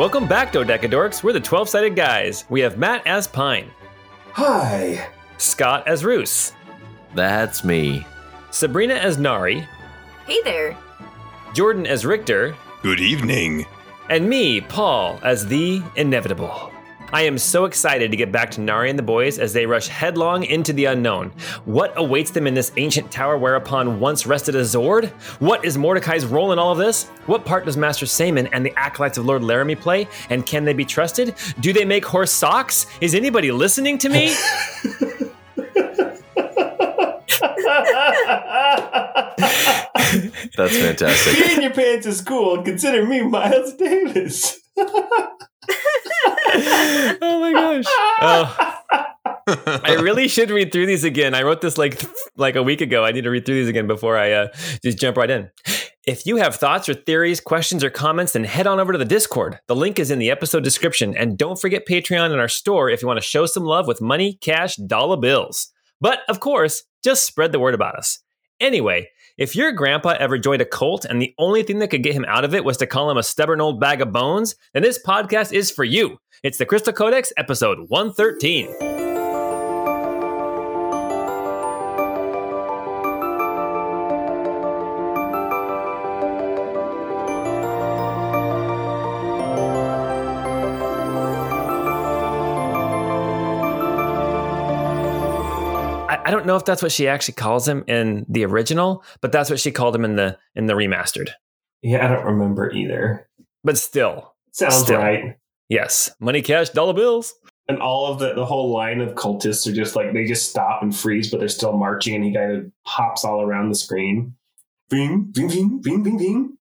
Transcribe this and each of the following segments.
Welcome back, Dodecadorks. We're the 12 sided guys. We have Matt as Pine, Hi. Scott as Roos, That's me. Sabrina as Nari, Hey there. Jordan as Richter, Good evening. and me, Paul, as the Inevitable. I am so excited to get back to Nari and the boys as they rush headlong into the unknown. What awaits them in this ancient tower whereupon once rested a Zord? What is Mordechai's role in all of this? What part does Master Saman and the acolytes of Lord Laramie play? And can they be trusted? Do they make horse socks? Is anybody listening to me? That's fantastic. Peeing your pants is cool. Consider me Miles Davis. oh my gosh. Oh. I really should read through these again. I wrote this like like a week ago. I need to read through these again before I uh, just jump right in. If you have thoughts or theories, questions, or comments, then head on over to the Discord. The link is in the episode description. And don't forget Patreon and our store if you want to show some love with money, cash, dollar bills. But of course, just spread the word about us. Anyway, if your grandpa ever joined a cult and the only thing that could get him out of it was to call him a stubborn old bag of bones, then this podcast is for you. It's the Crystal Codex, episode 113. I, don't know if that's what she actually calls him in the original, but that's what she called him in the in the remastered. Yeah, I don't remember either. But still, Sounds Still. right. yes, money, cash, dollar bills. And all of the the whole line of cultists are just like they just stop and freeze, but they're still marching, and he kind of hops all around the screen. Bing, bing, bing, bing, bing, bing.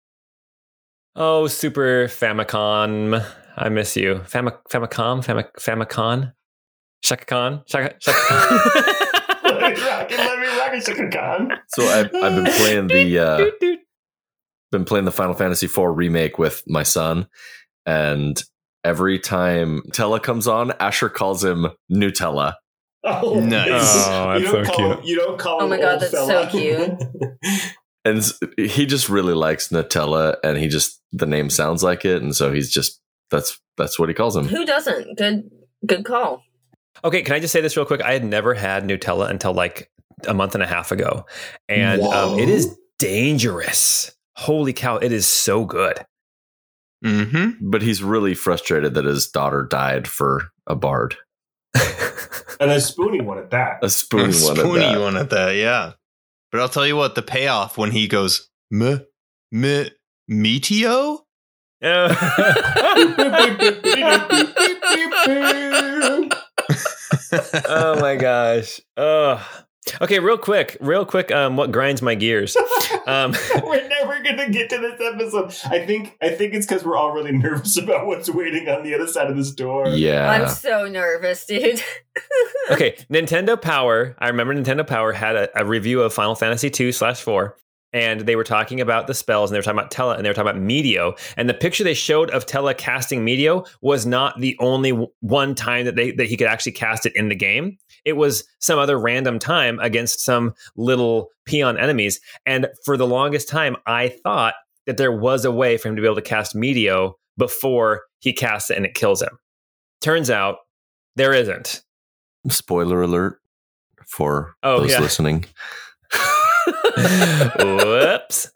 Oh, Super Famicom. I miss you. Fami- Famicom? Fami- Famicom? Chaka Khan? Chaka, Chaka Khan? let me rock it, let me rock it, Chaka Khan. So I've, I've been playing the uh, been playing the Final Fantasy IV remake with my son, and every time Tellah comes on, Asher calls him Nutella. Oh, Nice. Oh, you that's don't so call cute. Him, you don't call Oh him my God, old that's so cute. And he just really likes Nutella, and he just the name sounds like it, and so he's just that's that's what he calls him. Who doesn't? Good good call. Okay, can I just say this real quick? I had never had Nutella until like a month and a half ago. And um, it is dangerous. Holy cow, it is so good. Mm-hmm. But he's really frustrated that his daughter died for a bard, and a spoony one at that. a spoony one. at Spoony that. one at that, yeah. But I'll tell you what, the payoff when he goes, m, m, meteo? oh my gosh. Oh. Okay, real quick, real quick. Um, what grinds my gears? Um, we're never gonna get to this episode. I think I think it's because we're all really nervous about what's waiting on the other side of this door. Yeah. I'm so nervous, dude. okay, Nintendo Power. I remember Nintendo Power had a, a review of Final Fantasy two slash four, and they were talking about the spells, and they were talking about Tellah, and they were talking about Meteo. and the picture they showed of Tellah casting Meteo was not the only w- one time that they that he could actually cast it in the game. It was some other random time against some little peon enemies, and for the longest time, I thought that there was a way for him to be able to cast Meteo before he casts it and it kills him. Turns out there isn't. Spoiler alert for Oh, those yeah. listening. Whoops.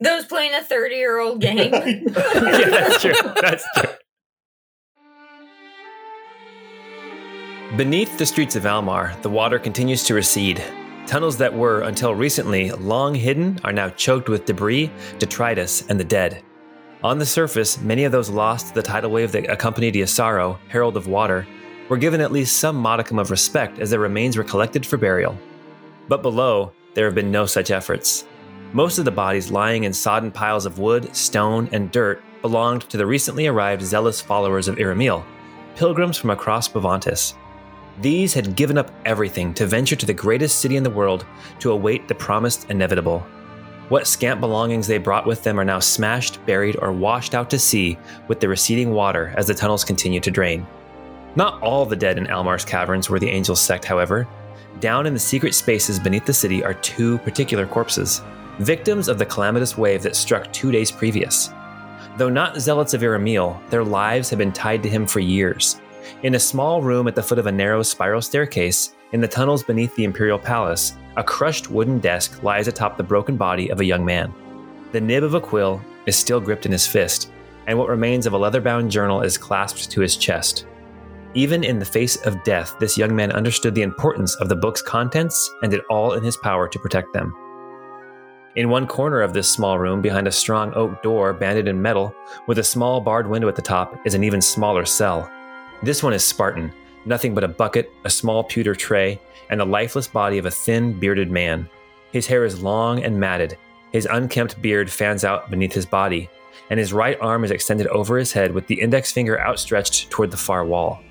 Those playing a 30 year old game. Yeah, that's true. That's true. Beneath the streets of Almar, the water continues to recede. Tunnels that were, until recently, long hidden are now choked with debris, detritus, and the dead. On the surface, many of those lost to the tidal wave that accompanied Yasaro, Herald of Water, were given at least some modicum of respect as their remains were collected for burial. But below, there have been no such efforts. Most of the bodies lying in sodden piles of wood, stone, and dirt belonged to the recently arrived zealous followers of Iramiel, pilgrims from across Bavantis. These had given up everything to venture to the greatest city in the world to await the promised inevitable. What scant belongings they brought with them are now smashed, buried, or washed out to sea with the receding water as the tunnels continue to drain. Not all the dead in Almar's caverns were the Angels sect, however. Down in the secret spaces beneath the city are two particular corpses, victims of the calamitous wave that struck two days previous. Though not zealots of Iramiel, their lives have been tied to him for years. In a small room at the foot of a narrow spiral staircase, in the tunnels beneath the Imperial Palace, a crushed wooden desk lies atop the broken body of a young man. The nib of a quill is still gripped in his fist, and what remains of a leather bound journal is clasped to his chest. Even in the face of death, this young man understood the importance of the book's contents and did all in his power to protect them. In one corner of this small room, behind a strong oak door banded in metal, with a small barred window at the top, is an even smaller cell. This one is Spartan, nothing but a bucket, a small pewter tray, and the lifeless body of a thin, bearded man. His hair is long and matted, his unkempt beard fans out beneath his body, and his right arm is extended over his head with the index finger outstretched toward the far wall.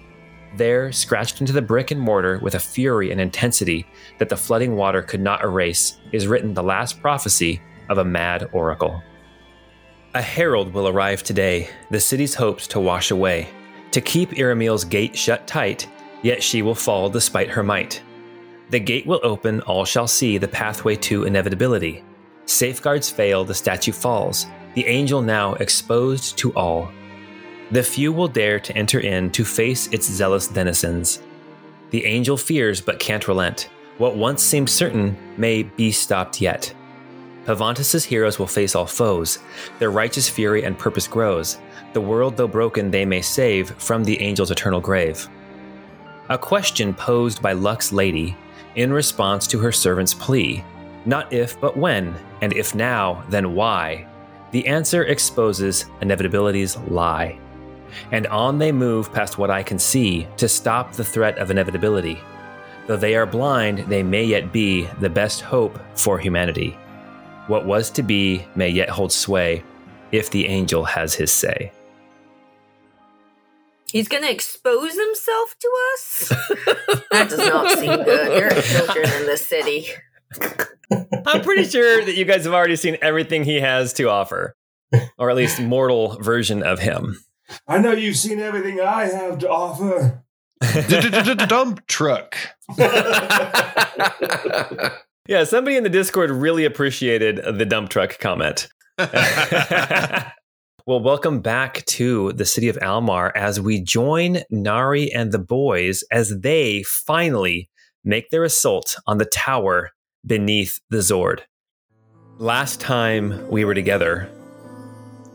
There, scratched into the brick and mortar with a fury and intensity that the flooding water could not erase, is written the last prophecy of a mad oracle. A herald will arrive today, the city's hopes to wash away, to keep Iramiel's gate shut tight, yet she will fall despite her might. The gate will open, all shall see the pathway to inevitability. Safeguards fail, the statue falls, the angel now exposed to all. The few will dare to enter in to face its zealous denizens. The angel fears but can't relent. What once seemed certain may be stopped yet. Pavantis' heroes will face all foes. Their righteous fury and purpose grows. The world, though broken, they may save from the angel's eternal grave. A question posed by Luck's lady in response to her servant's plea not if, but when, and if now, then why? The answer exposes inevitability's lie. And on they move past what I can see to stop the threat of inevitability. Though they are blind, they may yet be the best hope for humanity. What was to be may yet hold sway if the angel has his say. He's gonna expose himself to us? that does not seem good. There are children in this city. I'm pretty sure that you guys have already seen everything he has to offer, or at least mortal version of him. I know you've seen everything I have to offer. Dump truck. Yeah, somebody in the Discord really appreciated the dump truck comment. well, welcome back to the city of Almar as we join Nari and the boys as they finally make their assault on the tower beneath the Zord. Last time we were together,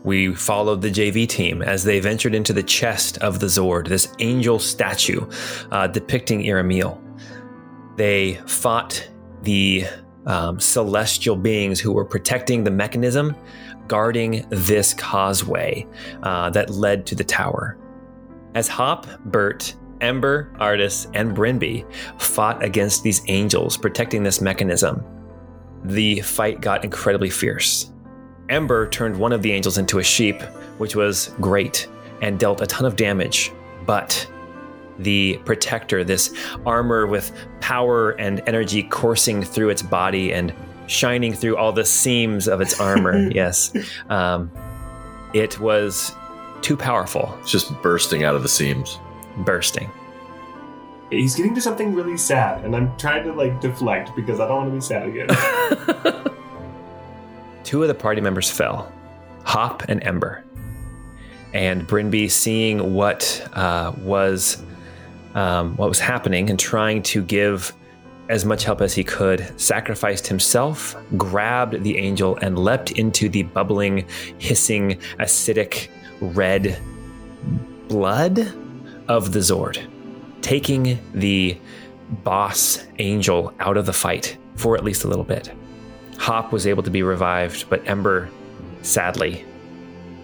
we followed the JV team as they ventured into the chest of the Zord, this angel statue uh, depicting Iramiel. They fought the um, celestial beings who were protecting the mechanism, guarding this causeway uh, that led to the tower. As Hop, Bert, Ember, Artis, and Brinby fought against these angels protecting this mechanism, the fight got incredibly fierce. Ember turned one of the angels into a sheep, which was great and dealt a ton of damage, but the protector, this armor with power and energy coursing through its body and shining through all the seams of its armor. yes. Um, it was too powerful, It's just bursting out of the seams. bursting. He's getting to something really sad, and I'm trying to like deflect because I don't want to be sad again. Two of the party members fell Hop and Ember. And Brinby, seeing what uh, was um, what was happening and trying to give as much help as he could, sacrificed himself, grabbed the angel, and leapt into the bubbling, hissing, acidic red blood of the Zord, taking the boss angel out of the fight for at least a little bit. Hop was able to be revived, but Ember, sadly,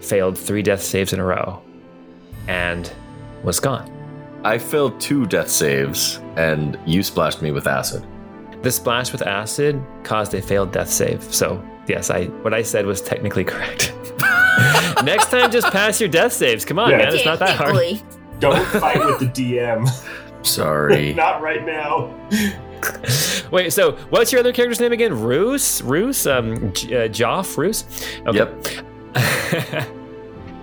failed three death saves in a row and was gone. I failed two death saves, and you splashed me with acid. The splash with acid caused a failed death save. So, yes, I what I said was technically correct. Next time, just pass your death saves. Come on, Yeah. man, it's not that hard. Technically. don't fight with the DM. Sorry. Not right now. Wait, so what's your other character's name again? Roos? Roos? Um, J- uh, Joff? Roos? Yep.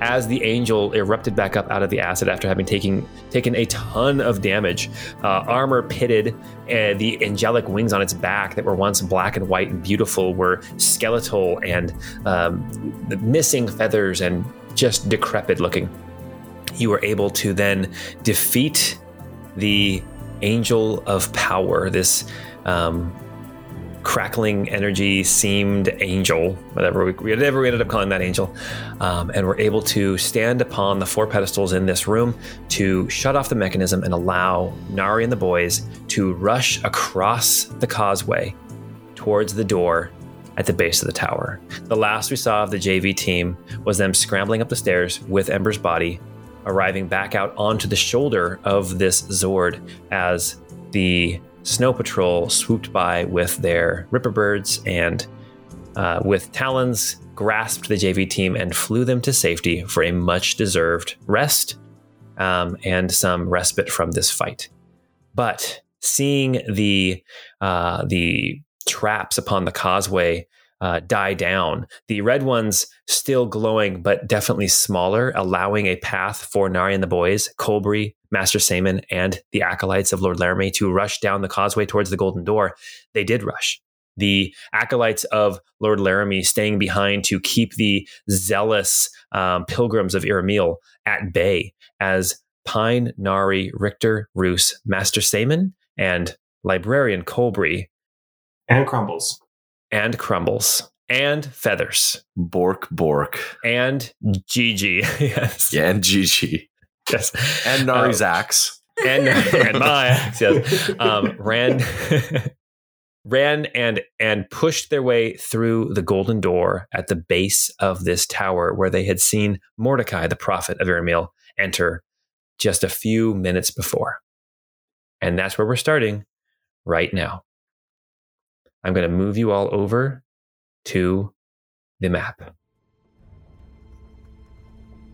As the angel erupted back up out of the acid after having taken taken a ton of damage, uh, armor pitted, and the angelic wings on its back that were once black and white and beautiful were skeletal and um, missing feathers and just decrepit looking. You were able to then defeat the Angel of Power, this um, crackling energy seemed angel, whatever we, whatever we ended up calling that angel, um, and we're able to stand upon the four pedestals in this room to shut off the mechanism and allow Nari and the boys to rush across the causeway towards the door at the base of the tower. The last we saw of the JV team was them scrambling up the stairs with Ember's body, arriving back out onto the shoulder of this Zord as the Snow Patrol swooped by with their Ripper Birds and uh, with talons grasped the JV team and flew them to safety for a much deserved rest um, and some respite from this fight. But seeing the uh, the traps upon the causeway uh, die down. The red ones still glowing, but definitely smaller, allowing a path for Nari and the boys, Colbury, Master Saman, and the acolytes of Lord Laramie to rush down the causeway towards the Golden Door. They did rush. The acolytes of Lord Laramie staying behind to keep the zealous um, pilgrims of Iramiel at bay as Pine, Nari, Richter, Roos, Master Saman, and Librarian Colbury And crumbles. And Crumbles and Feathers Bork Bork. and Gigi. yes. Yeah, and Gigi. Yes. And Nari's Um, axe. and, and my axe, yes, um, ran ran and and pushed their way through the golden door at the base of this tower where they had seen Mordechai, the prophet of Iramiel, enter just a few minutes before. And that's where we're starting right now. I'm going to move you all over to the map.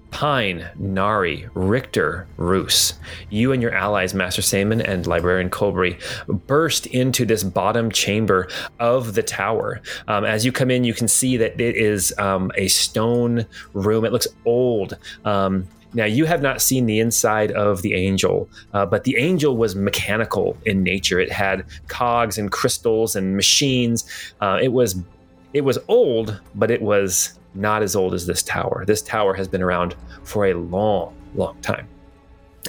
Pine, Nari, Richter, Roos, you and your allies, Master Saman and Librarian Colbury, burst into this bottom chamber of the tower. Um, as you come in, you can see that it is um, a stone room. It looks old. Um, now, you have not seen the inside of the angel, uh, but the angel was mechanical in nature. It had cogs and crystals and machines. Uh, it was it was old, but it was not as old as this tower. This tower has been around for a long, long time.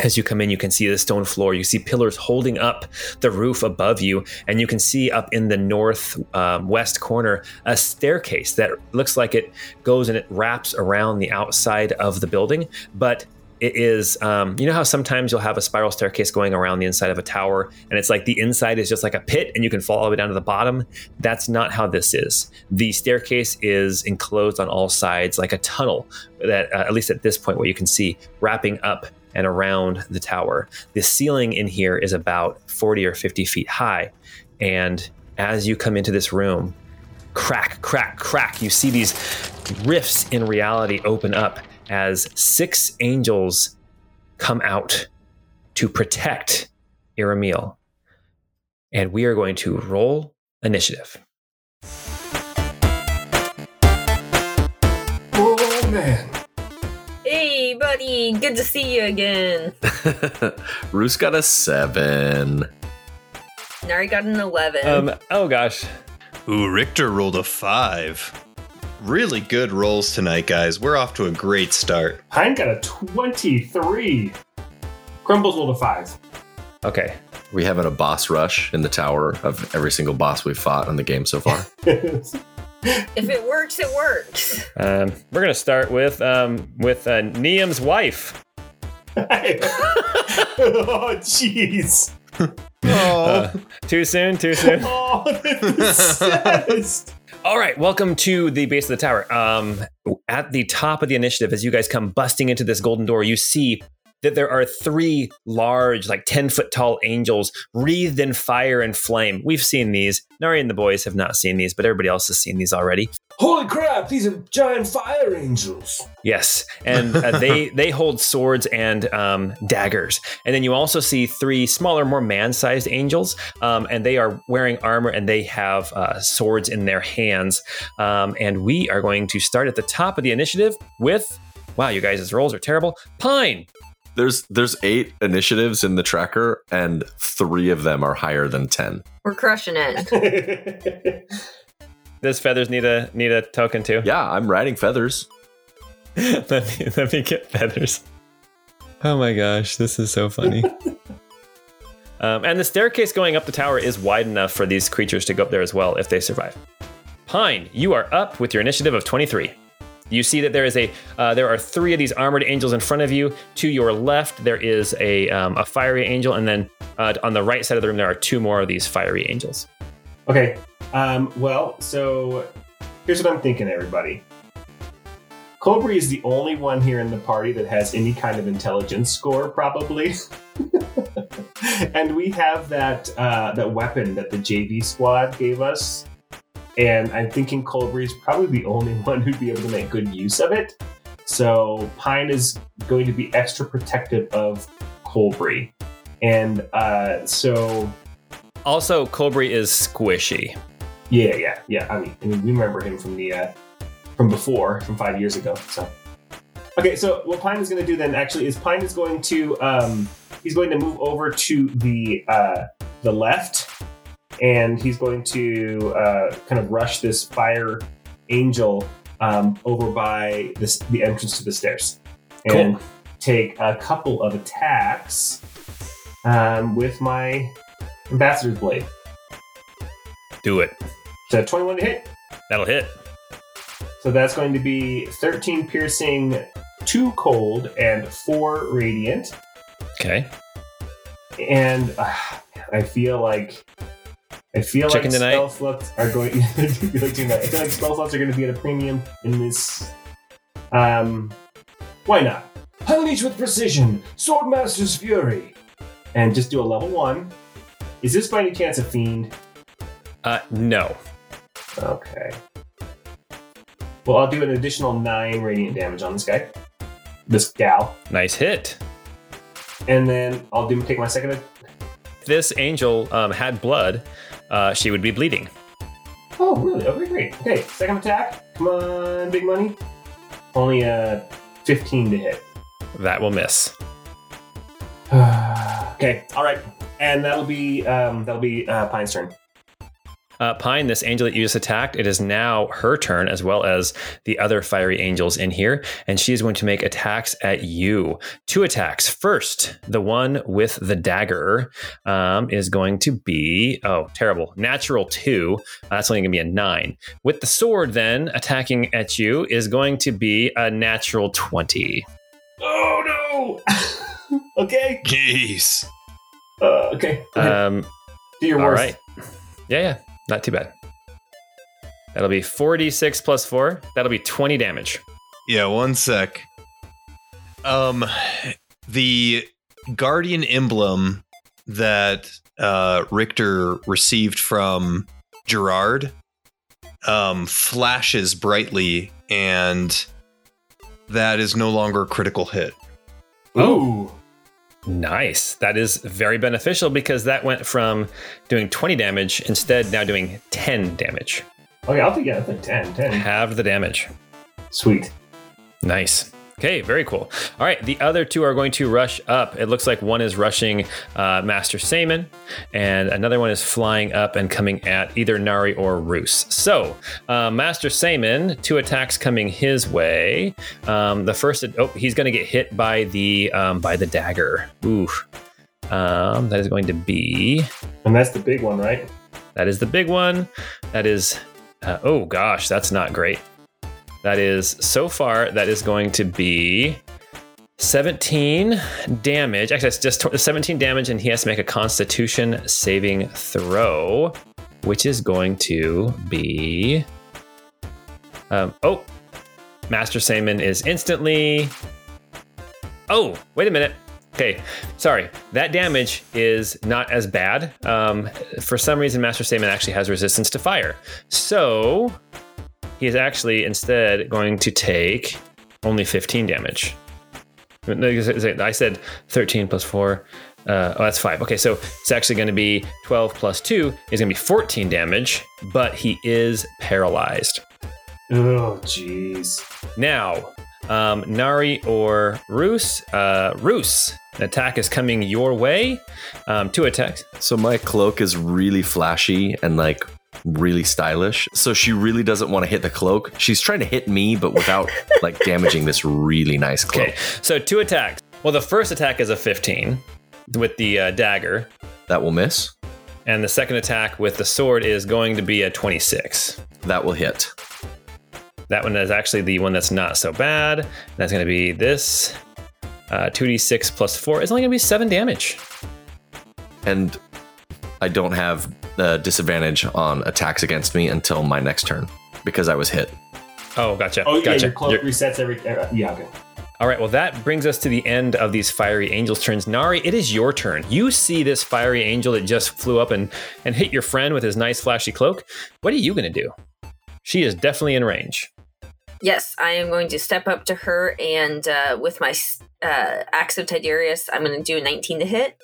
As you come in, you can see the stone floor. You see pillars holding up the roof above you, and you can see up in the northwest um, corner a staircase that looks like it goes and it wraps around the outside of the building. But it is, um, you know how sometimes you'll have a spiral staircase going around the inside of a tower, and it's like the inside is just like a pit, and you can fall all the way down to the bottom. That's not how this is. The staircase is enclosed on all sides like a tunnel that, uh, at least at this point, what you can see wrapping up and around the tower. The ceiling in here is about 40 or 50 feet high. And as you come into this room, crack, crack, crack, you see these rifts in reality open up as six angels come out to protect Iramiel. And we are going to roll initiative. Oh man. Hey, buddy, good to see you again. Roos got a seven. Nari got an 11. Um, oh gosh. Ooh, Richter rolled a five. Really good rolls tonight, guys. We're off to a great start. Pine got a 23. Crumbles rolled a 5. Okay. We having a boss rush in the tower of every single boss we've fought in the game so far. if it works, it works. Um, we're gonna start with um, with uh, Niam's wife. oh, jeez. Uh, too soon. Too soon. Oh, that's the saddest. All right, welcome to the base of the tower. Um, at the top of the initiative, as you guys come busting into this golden door, you see that there are three large, like 10 foot tall angels wreathed in fire and flame. We've seen these. Nari and the boys have not seen these, but everybody else has seen these already. Holy crap, these are giant fire angels. Yes, and uh, they they hold swords and um, daggers, and then you also see three smaller, more man-sized angels, um, and they are wearing armor and they have uh, swords in their hands. Um, and we are going to start at the top of the initiative with, wow, you guys' rolls are terrible. Pine. There's there's eight initiatives in the tracker, and three of them are higher than ten. We're crushing it. Does feathers need a need a token too? Yeah, I'm riding feathers. let me let me get feathers. Oh my gosh, this is so funny. um, and the staircase going up the tower is wide enough for these creatures to go up there as well if they survive. Pine, you are up with your initiative of 23. You see that there is a uh, there are three of these armored angels in front of you. To your left, there is a um, a fiery angel, and then uh, on the right side of the room, there are two more of these fiery angels. Okay. Um, well, so here's what I'm thinking, everybody. Colbury is the only one here in the party that has any kind of intelligence score, probably. and we have that uh, that weapon that the JV squad gave us, and I'm thinking Colbury is probably the only one who'd be able to make good use of it. So Pine is going to be extra protective of Colbury, and uh, so Also, Colbury is squishy. yeah, yeah, yeah. I mean, I mean, we remember him from the uh, from before, from five years ago. So, okay. So what Pine is going to do then actually is Pine is going to um, he's going to move over to the uh, the left, and he's going to uh, kind of rush this fire angel um, over by this the entrance to the stairs, and Cool. take a couple of attacks um, with my ambassador's blade. Do it. So 21 to hit. That'll hit. So that's going to be 13 piercing, 2 cold, and 4 radiant. Okay. And uh, I feel like. I feel Chicken like tonight? spell slots are going. I feel like tonight. I feel spell slots are going to be at a premium in this. Um, why not? Unleash with precision, Swordmaster's Fury, and just do a level one. Is this by any chance a fiend? Uh, no. Okay. Well, I'll do an additional nine radiant damage on this guy, this gal, Nice hit. and then I'll do take my second. This angel um, had blood, uh, she would be bleeding. Oh, really? Okay, great. Okay, second attack. Come on, big money. Only a fifteen to hit. That will miss. okay, all right, and that'll be um, that'll be uh, Pine's turn. Uh, Pine, this angel that you just attacked, it is now her turn as well as the other fiery angels in here, and she is going to make attacks at you. Two attacks. First, the one with the dagger um, is going to be oh terrible, natural two. That's only going to be a nine. With the sword, then attacking at you is going to be a natural twenty. Oh no! okay, Jeez. uh, okay. go ahead. Um, do your all worst. right. Yeah, yeah, not too bad. That'll be 4d6 plus 4. That'll be 20 damage. Yeah, one sec. Um, the guardian emblem that uh, Richter received from Gerard um, flashes brightly, and that is no longer a critical hit. Ooh. Nice. That is very beneficial because that went from doing 20 damage instead now doing 10 damage. Okay, I'll take yeah, I'll take 10, 10. Halve the damage. Sweet. Nice. Okay, very cool. All right, the other two are going to rush up. It looks like one is rushing uh, Master Saman, and another one is flying up and coming at either Nari or Roos. So, uh, Master Saman, two attacks coming his way. Um, the first, oh, he's going to get hit by the um, by the dagger. Oof. Um, that is going to be And that's the big one, right? that is the big one. That is, uh, oh gosh, that's not great. That is, so far, that is going to be 17 damage. Actually, it's just 17 damage, and he has to make a constitution saving throw, which is going to be. Um, oh, Master Saman is instantly. Oh, wait a minute. Okay, sorry. That damage is not as bad. Um, for some reason, Master Saman actually has resistance to fire. So he is actually instead going to take only 15 damage. No, I said 13 plus 4. Uh, oh, that's 5. Okay, so it's actually going to be 12 plus 2 is going to be 14 damage, but he is paralyzed. Oh, jeez. Now, um, Nari or Roos. Uh, Roos, an attack is coming your way. Um, two attacks. So my cloak is really flashy and like really stylish. So she really doesn't want to hit the cloak. She's trying to hit me, but without like damaging this really nice cloak. Okay, so two attacks. Well, the first attack is a 15 with the uh, dagger, That will miss. and the second attack with the sword is going to be a 26. That will hit. That one is actually the one that's not so bad. That's going to be this. Uh, 2d6 plus 4 It's only going to be 7 damage. And I don't have uh, disadvantage on attacks against me until my next turn because I was hit. Oh, gotcha. Oh yeah, gotcha. your cloak You're- resets every. Uh, yeah, okay. All right, well, that brings us to the end of these fiery angels' turns. Nari, it is your turn. You see this fiery angel that just flew up and, and hit your friend with his nice flashy cloak. What are you going to do? She is definitely in range. Yes, I am going to step up to her and uh, with my uh, Axe of Tidarius, I'm going to do a 19 to hit.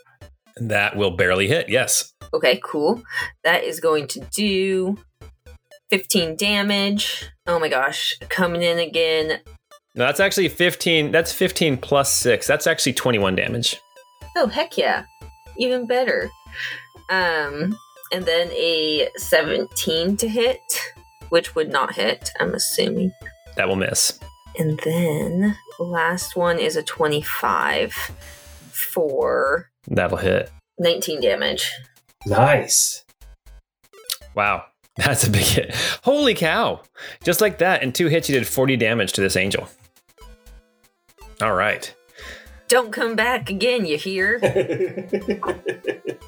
That will barely hit, yes. Okay, cool. That is going to do 15 damage. Oh my gosh, coming in again. No, that's actually 15. That's 15 plus 6. That's actually 21 damage. Oh, heck yeah. Even better. Um, and then a 17 to hit, which would not hit, I'm assuming. That will miss. And then last one is a 25 for That'll hit. 19 damage. Nice. Wow. That's a big hit. Holy cow. Just like that, in two hits, you did 40 damage to this angel. All right. Don't come back again, you hear?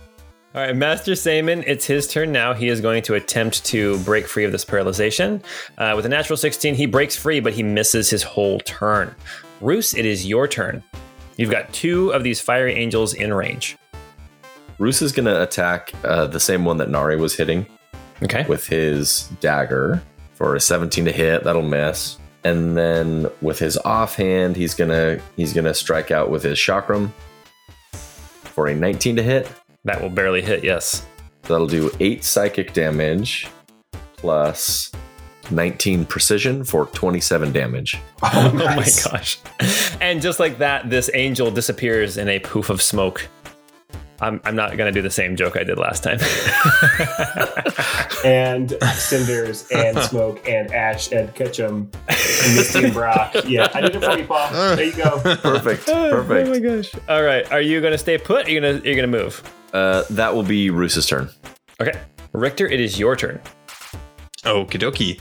All right, Master Saman, it's his turn now. He is going to attempt to break free of this paralyzation. Uh, with a natural 16, he breaks free, but he misses his whole turn. Roos, it is your turn. You've got two of these fiery angels in range. Roos is going to attack uh, the same one that Nari was hitting Okay. with his dagger for a 17 to hit. That'll miss. And then with his offhand, he's gonna he's gonna strike out with his chakram for a 19 to hit. That will barely hit, yes. That'll do eight psychic damage plus 19 precision for 27 damage. oh, Oh my gosh. And just like that, this angel disappears in a poof of smoke. I'm, I'm not going to do the same joke I did last time. And cinders and smoke and ash and Ketchum and Misty and Brock. Yeah, I did it for you, Paul. There you go. Perfect. Perfect. Oh my gosh. All right. Are you going to stay put? Or are you going to you're going to move? Uh, that will be Roos's turn. Okay. Richter, it is your turn. Okie dokie.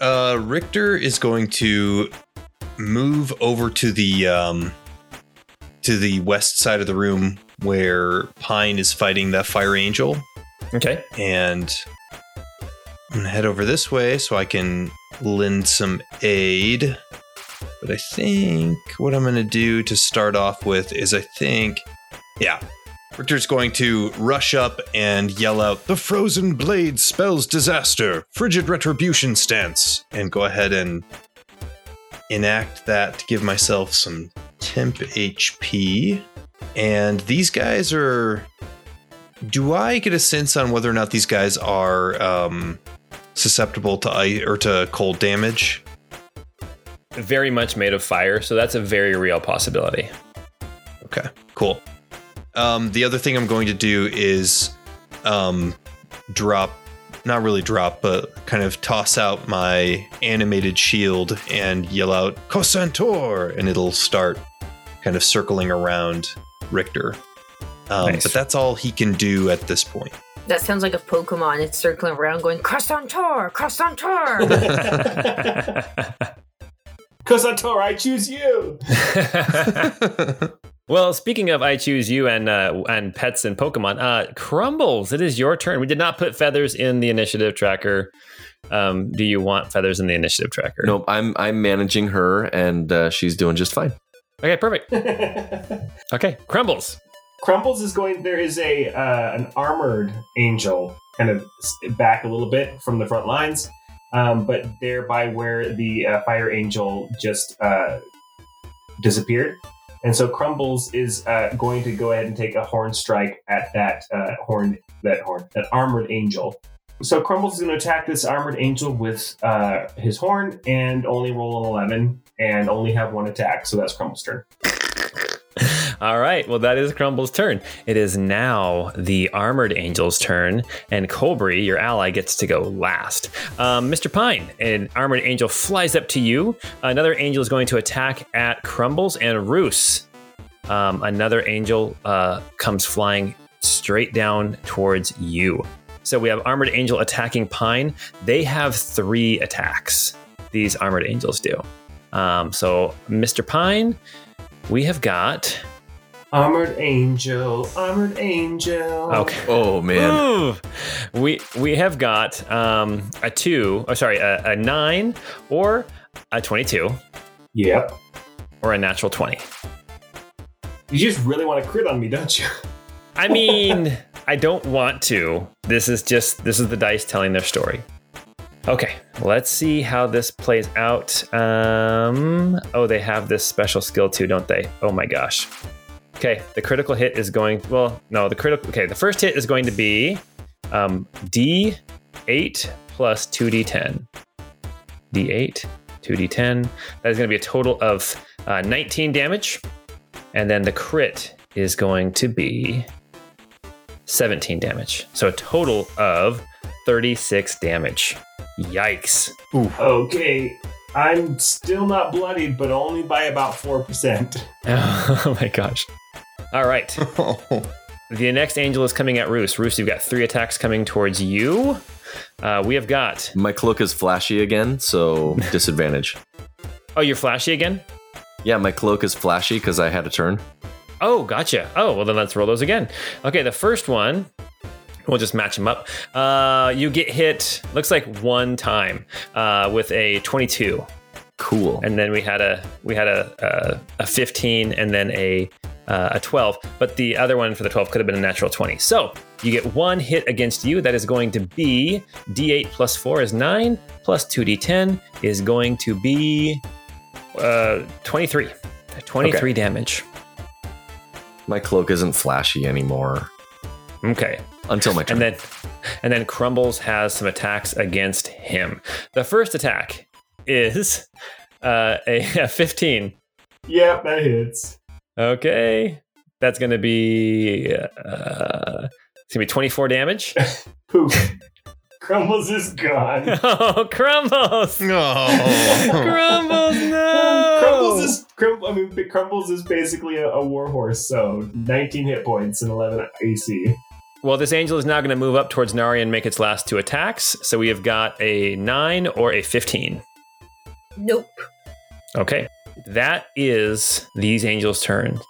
Uh, Richter is going to move over to the um, to the west side of the room where Pine is fighting that fire angel, Okay. and I'm gonna head over this way so I can lend some aid. But I think what I'm gonna do to start off with is I think, yeah, Richter's going to rush up and yell out, The frozen blade spells disaster, frigid retribution stance, and go ahead and enact that to give myself some temp HP. And these guys are. Do I get a sense on whether or not these guys are um, susceptible to ice or to cold damage? Very much made of fire, so that's a very real possibility. Okay, cool. Um, the other thing I'm going to do is um, drop, not really drop, but kind of toss out my animated shield and yell out "Cosantor," and it'll start kind of circling around Richter. Um, Nice. But that's all he can do at this point. That sounds like a Pokemon. It's circling around going, Croissant-tor! Croissant-tor! I choose you. well, speaking of I choose you and uh, and pets and Pokemon, uh, Crumbles, it is your turn. We did not put feathers in the initiative tracker. Um, do you want feathers in the initiative tracker? Nope, I'm I'm managing her, and uh, she's doing just fine. Okay, perfect. Okay, Crumbles. Crumbles is going. There is a uh, an armored angel, kind of back a little bit from the front lines, um, but there by where the uh, fire angel just uh, disappeared, and so Crumbles is uh, going to go ahead and take a horn strike at that uh, horn, that horn, that armored angel. So Crumbles is going to attack this armored angel with uh, his horn and only roll an eleven and only have one attack. So that's Crumbles' turn. All right. Well, that is Crumble's turn. It is now the Armored Angel's turn, and Colbury, your ally, gets to go last. Um, Mr. Pine, an Armored Angel flies up to you. Another angel is going to attack at Crumbles and Roos. Um, another angel uh, comes flying straight down towards you. So we have Armored Angel attacking Pine. They have three attacks. These Armored Angels do. Um, so, Mr. Pine, we have got Armored Angel, Armored Angel. Okay. Oh man. Ooh. We we have got um, a two. Oh, sorry, a, a nine or a twenty-two Yep. or a natural twenty. You just really want to crit on me, don't you? I mean, I don't want to. This is just this is the dice telling their story. Okay, let's see how this plays out. Um, oh, they have this special skill too, don't they? Oh my gosh. Okay, the critical hit is going. Well, no, the critical. Okay, the first hit is going to be um, D8 plus 2D10. D8, 2D10. That is going to be a total of uh, 19 damage. And then the crit is going to be 17 damage. So a total of 36 damage. Yikes. Okay. I'm still not bloodied, but only by about 4%. Oh my gosh. All right. The next angel is coming at Roos. Roos, you've got three attacks coming towards you. Uh, we have got. My cloak is flashy again, so disadvantage. Oh, you're flashy again? Yeah, my cloak is flashy because I had a turn. Oh, gotcha. Oh, well, then let's roll those again. Okay, the first one, we'll just match them up. Uh, you get hit, looks like one time uh, with a 22. Cool. and then we had a we had a a, a 15 and then a uh, a 12 but the other one for the 12 could have been a natural 20 so you get one hit against you that is going to be d8 plus 4 is 9 plus 2d10 is going to be uh 23 23 Okay. damage my cloak isn't flashy anymore okay until my turn. and then and then crumbles has some attacks against him the first attack is uh, a, a 15 Yep, that hits. Okay. That's going to be uh it's going to be 24 damage. Poof. Crumbles is gone. oh, Crumbles. Oh. Crumbles, no. Crumbles is Crum- I mean, Crumbles is basically a, a warhorse, so 19 hit points and 11 AC. Well, this angel is now going to move up towards Nari and make its last two attacks. So we have got a 9 or a 15. Nope. Okay. That is these angels' turn.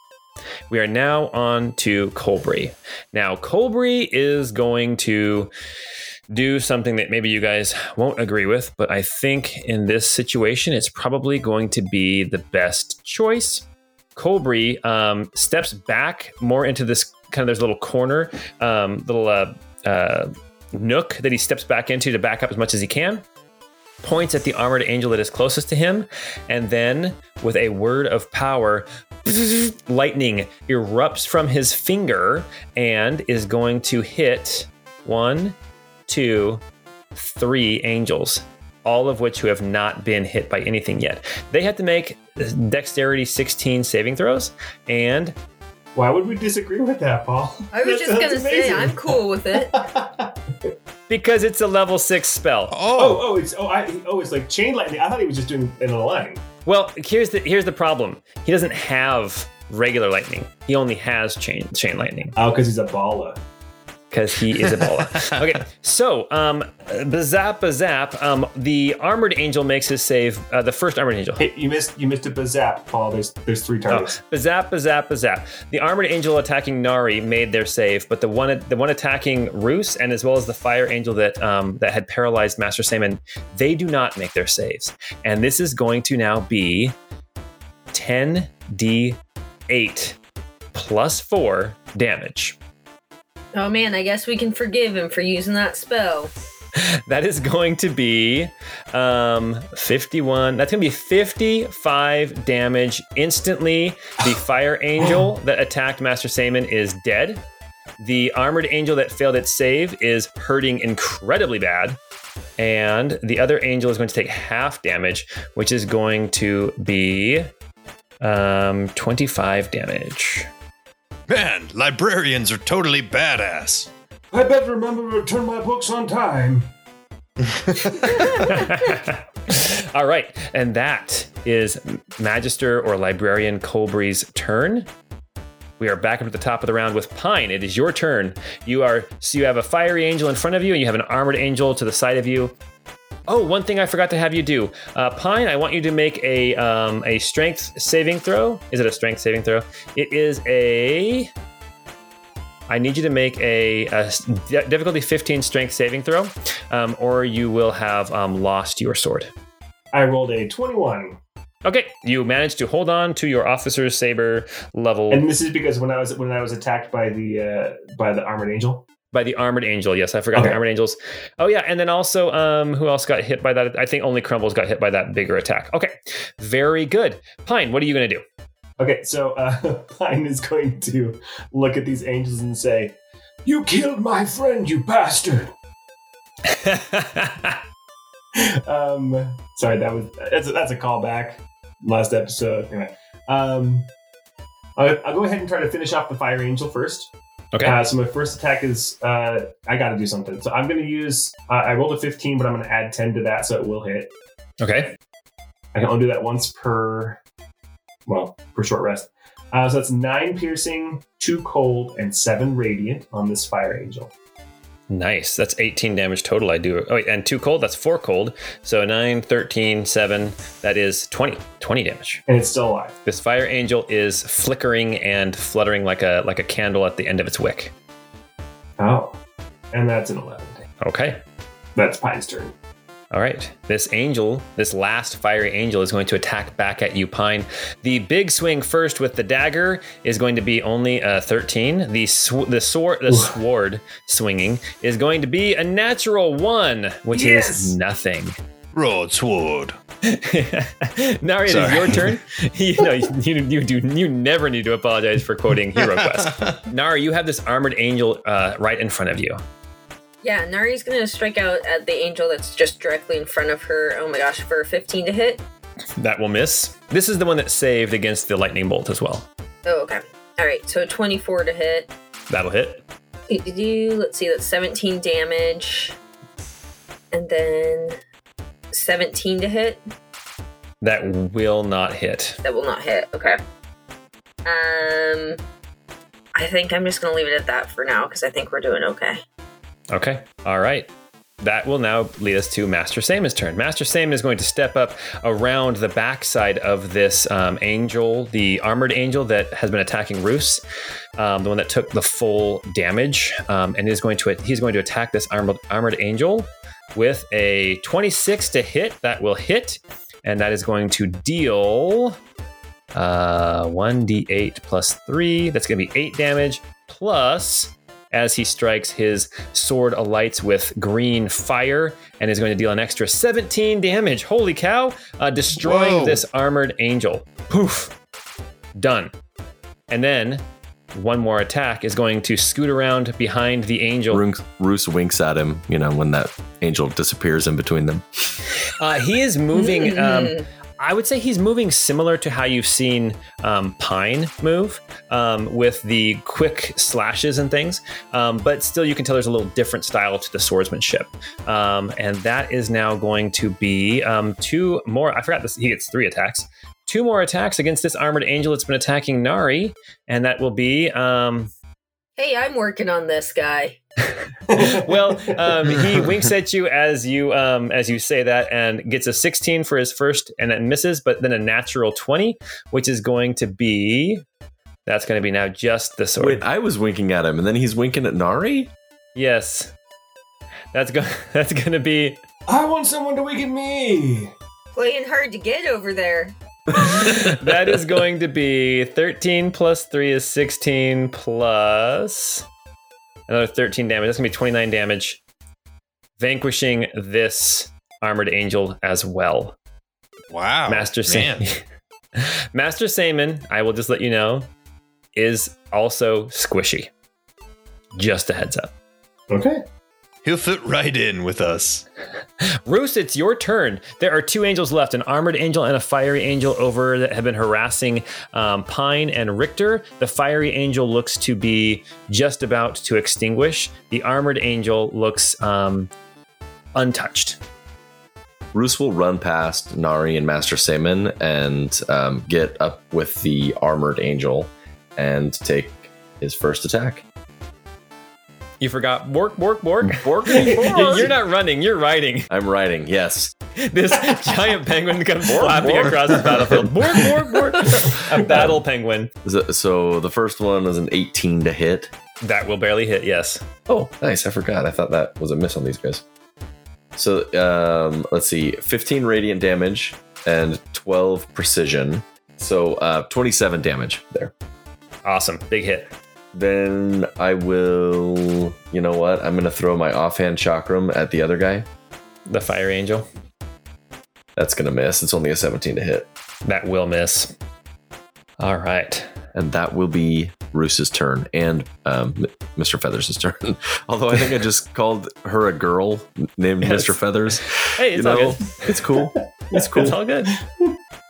We are now on to Colbury. Now, Colbury is going to do something that maybe you guys won't agree with, but I think in this situation, it's probably going to be the best choice. Colbury um, steps back more into this kind of there's a little corner, um, little uh, uh, nook that he steps back into to back up as much as he can points at the armored angel that is closest to him, and then with a word of power, lightning erupts from his finger and is going to hit one, two, three angels, all of which who have not been hit by anything yet. They have to make dexterity 16 saving throws, and Why would we disagree with that, Paul? I was That just gonna sounds say. I'm cool with it. because it's a level six spell. Oh, Oh. oh, it's oh, I, oh, it's like chain lightning. I thought he was just doing it in line. Well, here's the here's the problem. He doesn't have regular lightning. He only has chain chain lightning. Oh, because he's a balla. Because he is a bola. okay, so um, bazap bazap. Um, the armored angel makes his save. Uh, the first armored angel. Hey, you missed you missed a bazap, Paul. There's there's three Oh, targets. bazap bazap bazap. The armored angel attacking Nari made their save, but the one the one attacking Roos and as well as the fire angel that um, that had paralyzed Master Saman, they do not make their saves. And this is going to now be 10d8 plus 4 damage. Oh man, I guess we can forgive him for using that spell. That is going to be um, 51. That's going to be 55 damage instantly. The fire angel that attacked Master Saman is dead. The armored angel that failed its save is hurting incredibly bad. And the other angel is going to take half damage, which is going to be um, 25 damage. Man, librarians are totally badass. I better remember to return my books on time. All right, and that is Magister or Librarian Colbury's turn. We are back up at the top of the round with Pine. It is your turn. You are so you have a fiery angel in front of you, and you have an armored angel to the side of you. Oh, one thing I forgot to have you do, uh, Pine. I want you to make a um, a strength saving throw. Is it a strength saving throw? It is a. I need you to make a, di- difficulty 15 strength saving throw, um, or you will have um, lost your sword. I rolled a 21. Okay, you managed to hold on to your officer's saber level And this is because when I was when I was attacked by the uh, by the armored angel. By the armored angel. Yes, I forgot the armored angels. Oh yeah, and then also, um, who else got hit by that? I think only Crumbles got hit by that bigger attack. Okay, very good. Pine, what are you gonna do? Okay, so uh, Pine is going to look at these angels and say, "You killed my friend, you bastard." um, sorry, that was that's a, that's a callback. Last episode. Anyway, um, I'll, I'll go ahead and try to finish off the fire angel first. Okay, Uh, so my first attack is uh, I got to do something. So I'm going to use. Uh, I rolled a 15, but I'm going to add 10 to that, so it will hit. okay, I can only do that once per, well, per short rest. Uh, so that's nine piercing, two cold, and seven radiant on this fire angel. Nice. That's 18 damage total. I do. Oh, wait, and two cold. That's four cold. So 9, 13, 7. That is 20. 20 damage. And it's still alive. This fire angel is flickering and fluttering like a like a candle at the end of its wick. Oh. And that's an 11. Okay. That's Pine's turn. All right. This angel, this last fiery angel, is going to attack back at you, Pine. The big swing first with the dagger is going to be only a 13. The sw- the sword the sword swinging is going to be a natural one, which Yes! is nothing. Broadsword. Nari, it is Sorry. your turn. you know, you, you do you never need to apologize for quoting Hero Quest. Nari, you have this armored angel uh, right in front of you. Yeah, Nari's gonna strike out at the angel that's just directly in front of her. Oh my gosh, for a 15 to hit. That will miss. This is the one that saved against the lightning bolt as well. Oh, okay. All right, so 24 to hit. That'll hit. Let's see, that's 17 damage. And then 17 to hit. That will not hit. That will not hit. Okay. Um, I think I'm just gonna leave it at that for now because I think we're doing okay. Okay. All right. That will now lead us to Master Samon's turn. Master Samon is going to step up around the backside of this um, angel, the armored angel that has been attacking Roos, um, the one that took the full damage, um, and is going to he's going to attack this armored armored angel with a 26 to hit. That will hit, and that is going to deal uh, 1d8 plus three. That's going to be eight damage plus as he strikes his sword alights with green fire and is going to deal an extra 17 damage. Holy cow! Uh, destroying Whoa. this armored angel. Poof. Done. And then one more attack is going to scoot around behind the angel. Roos, Roos winks at him, you know, when that angel disappears in between them. Uh, he is moving. Um, I would say he's moving similar to how you've seen um, Pine move um, with the quick slashes and things. Um, but still, you can tell there's a little different style to the swordsmanship. Um, and that is now going to be um, two more. I forgot this. He gets three attacks. Two more attacks against this armored angel that's been attacking Nari. And that will be. Um, Hey, I'm working on this guy. Well, um, he winks at you as you um, as you say that, and gets a 16 for his first, and it misses, but then a natural 20, which is going to be that's going to be now just the sword. Wait, I was winking at him, and then he's winking at Nari? Yes, that's going that's going to be I want someone to weaken me. Playing hard to get over there. that is going to be 13 plus 3 is 16 plus another 13 damage. That's going to be 29 damage, vanquishing this armored angel as well. Wow. Master Sam. Master Samon, I will just let you know, is also squishy. Just a heads up. Okay. He'll fit right in with us. Roos, it's your turn. There are two angels left an armored angel and a fiery angel over that have been harassing um, Pine and Richter. The fiery angel looks to be just about to extinguish, the armored angel looks um, untouched. Roos will run past Nari and Master Saman and um, get up with the armored angel and take his first attack. You forgot bork, bork, bork. Bork. You're not running, you're riding. I'm riding, yes. This giant penguin comes flapping across the battlefield. Bork, bork, bork. A battle penguin. So, so the first one is an 18 to hit. That will barely hit, yes. Oh, nice. I forgot. I thought that was a miss on these guys. So um, let's see 15 radiant damage and 12 precision. So uh, 27 damage there. Awesome. Big hit. Then I will, you know what? I'm going to throw my offhand chakram at the other guy. The fire angel. That's going to miss. It's only a 17 to hit. That will miss. All right. And that will be Roos's turn and um, Mr. Feathers' turn. Although I think I just called her a girl named Yes. Mr. Feathers. Hey, it's you all good. it's cool. It's cool. It's all good.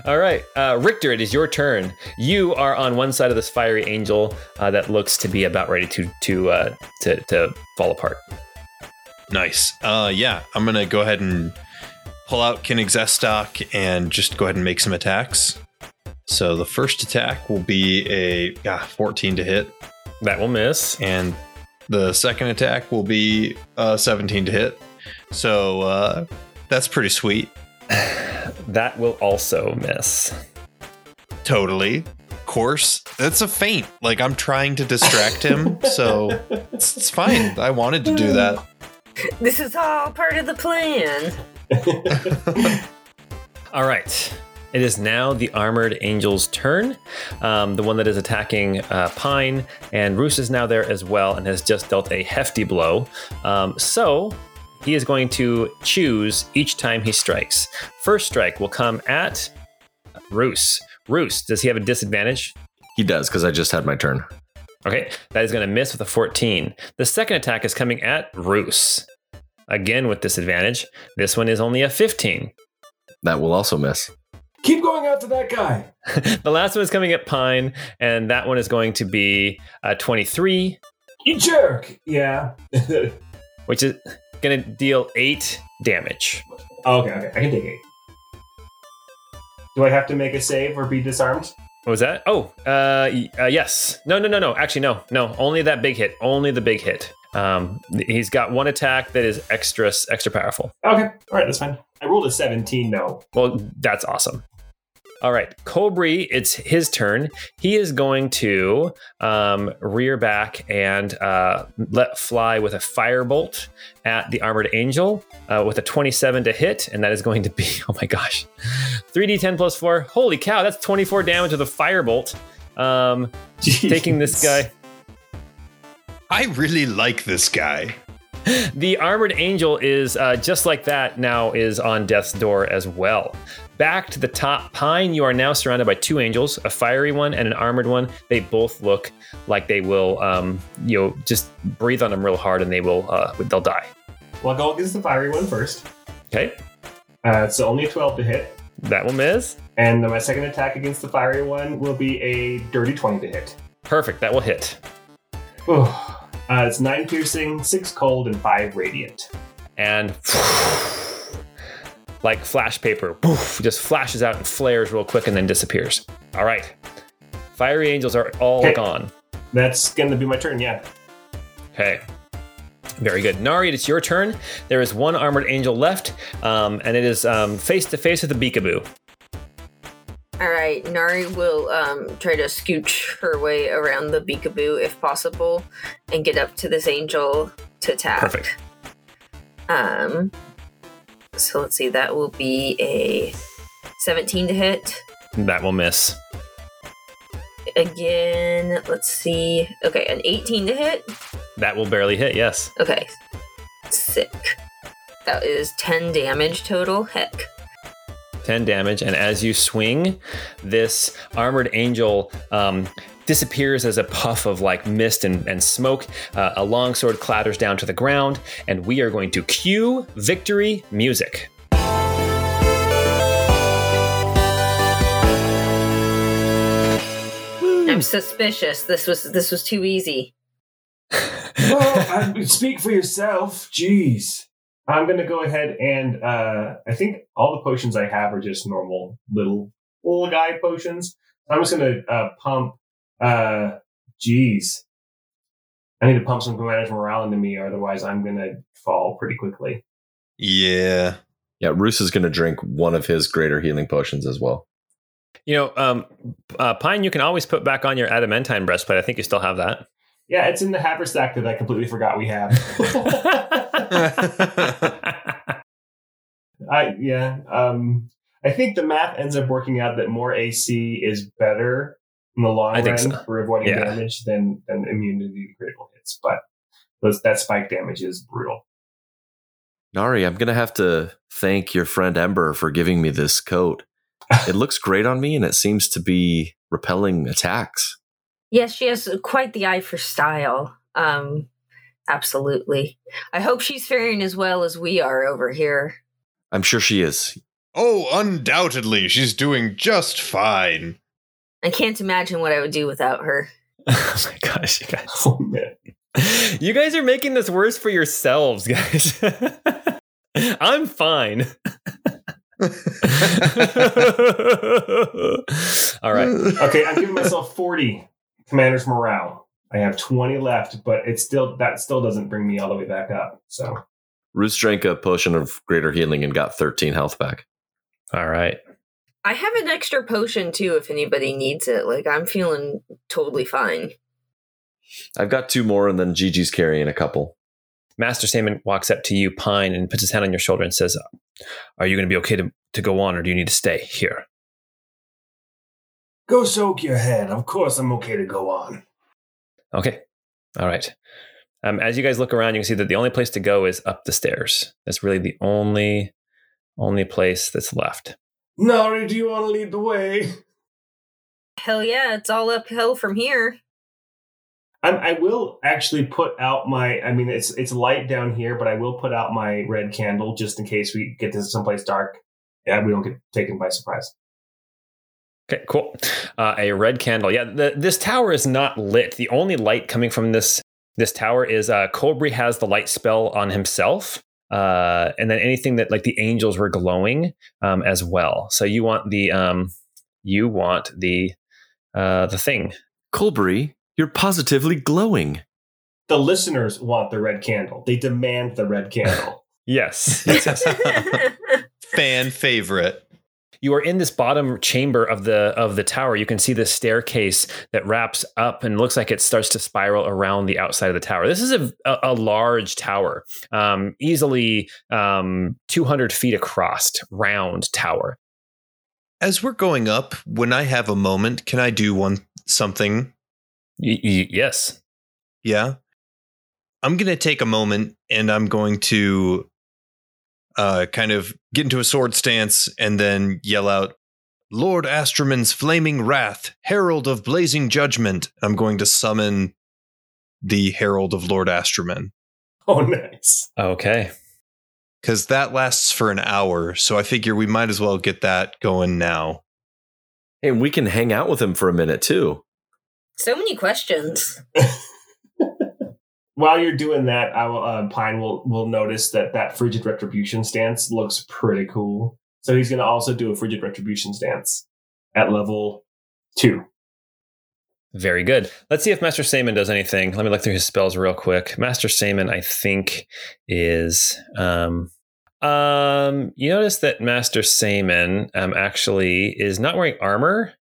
All right, uh, Richter, it is your turn. You are on one side of this fiery angel uh, that looks to be about ready to to uh, to, to fall apart. Nice. Uh, yeah, I'm gonna go ahead and pull out Kinnick Zestock and just go ahead and make some attacks. So the first attack will be a yeah, 14 to hit, That will miss. and the second attack will be uh, 17 to hit. So uh, that's pretty sweet. That will also miss. Totally. Of course, that's a feint. Like I'm trying to distract him, so it's, it's fine. I wanted to do that. This is all part of the plan. All right. It is now the armored angel's turn. Um, the one that is attacking uh, Pine, and Roos is now there as well and has just dealt a hefty blow. Um, so he is going to choose each time he strikes. First strike will come at Roos. Roos, does he have a disadvantage? He does because I just had my turn. Okay, that is going to miss with a 14. The second attack is coming at Roos. Again with disadvantage. This one is only a 15. That will also miss. Keep going out to that guy. the last one is coming at Pine, and that one is going to be uh, 23, You jerk. Yeah. which is going to deal 8 damage. okay. Okay. I can take eight. Do I have to make a save or be disarmed? What was that? Oh, uh, uh, yes. No, no, no, no. Actually, no, no. Only that big hit. Only the big hit. Um, he's got one attack that is extra, extra powerful. Okay. All right, that's fine. I rolled a 17 though. Well, that's awesome. All right, Cobri, it's his turn. He is going to um, rear back and uh, let fly with a firebolt at the armored angel uh, with a 27 to hit, and that is going to be, oh my gosh, 3d10 plus 4. Holy cow, that's 24 damage with a firebolt. Um, taking this guy. I really like this guy. The armored angel is uh, just like that now is on death's door as well. Back to the top pine, you are now surrounded by two angels, a fiery one and an armored one. They both look like they will, um, you know, just breathe on them real hard and they will, uh, they'll die. Well, I'll go against the fiery one first. Okay, Uh, so only a 12 to hit. that will miss. And then my second attack against the fiery one will be a dirty 20 to hit. Perfect, that will hit. Uh, it's 9 piercing, 6 cold, and 5 radiant. And like flash paper, poof, just flashes out and flares real quick and then disappears. All right, fiery angels are all Okay. gone. That's going to be my turn, yeah. Okay. Very good. Nari, it's your turn. There is one armored angel left, um, and it is face to face with the Beekaboo. All right, Nari will um, try to scooch her way around the beakaboo if possible, and get up to this angel to attack. Perfect. Um, so let's see, that will be a 17 to hit. That will miss. Again, let's see. Okay, an 18 to hit. That will barely hit, yes. Okay, sick. That is 10 damage total. Heck. 10 damage. And as you swing, this armored angel um, disappears as a puff of like mist and, and smoke. Uh, a long sword clatters down to the ground, and we are going to cue victory music. I'm suspicious. This was this was too easy. well, I, speak for yourself. Jeez. I'm going to go ahead and uh, I think all the potions I have are just normal little little guy potions. I'm just going to uh, pump. Uh, jeez. I need to pump some commander's morale into me, otherwise I'm going to fall pretty quickly. Yeah. Yeah, Roos is going to drink one of his greater healing potions as well. You know, um, uh, Pine, you can always put back on your adamantine breastplate. I think you still have that. Yeah, it's in the haversack that I completely forgot we have. I yeah. Um, I think the math ends up working out that more AC is better in the long I think run so. for avoiding Yeah. damage than than immunity to critical hits. But those, that spike damage is brutal. Nari, I'm going to have to thank your friend Ember for giving me this coat. It looks great on me and it seems to be repelling attacks. Yes, she has quite the eye for style. Um, absolutely. I hope she's faring as well as we are over here. I'm sure she is. Oh, undoubtedly. She's doing just fine. I can't imagine what I would do without her. oh my gosh, you guys. Oh man. You guys are making this worse for yourselves, guys. I'm fine. All right. Okay, I'm giving myself 40 commander's morale. I have 20 left, but it's still that still doesn't bring me all the way back up. So Roos drank a potion of greater healing and got 13 health back. All right. I have an extra potion too if anybody needs it. Like I'm feeling totally fine. I've got two more and then Gigi's carrying a couple. Master Saman walks up to you, Pine, and puts his hand on your shoulder and says, Are you going to be okay to, to go on or do you need to stay here? go soak your head. Of course, I'm okay to go on. Okay. All right. Um, as you guys look around, you can see that the only place to go is up the stairs. That's really the only only place that's left. Nari, do you want to lead the way? Hell yeah, it's all uphill from here. I, I will actually put out my. I mean, it's it's light down here, but I will put out my red candle just in case we get to someplace dark. Yeah, we don't get taken by surprise. Okay, cool. Uh, a red candle. Yeah, the, this tower is not lit. The only light coming from this this tower is uh, Colbury has the light spell on himself, uh, and then anything that like the angels were glowing um, as well. So you want the um, you want the uh, the thing. Colbury, you're positively glowing. The listeners want the red candle. They demand the red candle. Yes. yes, yes. Fan favorite. You are in this bottom chamber of the of the tower you can see the staircase that wraps up and looks like it starts to spiral around the outside of the tower this is a, a, a large tower um, easily um, 200 feet across round tower As we're going up, when I have a moment, can I do one something? y- y- yes Yeah. I'm going to take a moment and I'm going to uh, kind of get into a sword stance and then yell out, Lord Asterman's flaming wrath, herald of blazing judgment. I'm going to summon the herald of Lord Astroman oh, nice. okay because that lasts for an hour. So I figure we might as well get that going now. Hey, we can hang out with him for a minute too. so many questions. While you're doing that, I will, uh, Pine will will notice that that frigid retribution stance looks pretty cool. So he's going to also do a frigid retribution stance at level two. very good. Let's see if master Saman does anything. Let me look through his spells real quick. Master Saman, i think is um um you notice that master Saman um actually is not wearing armor.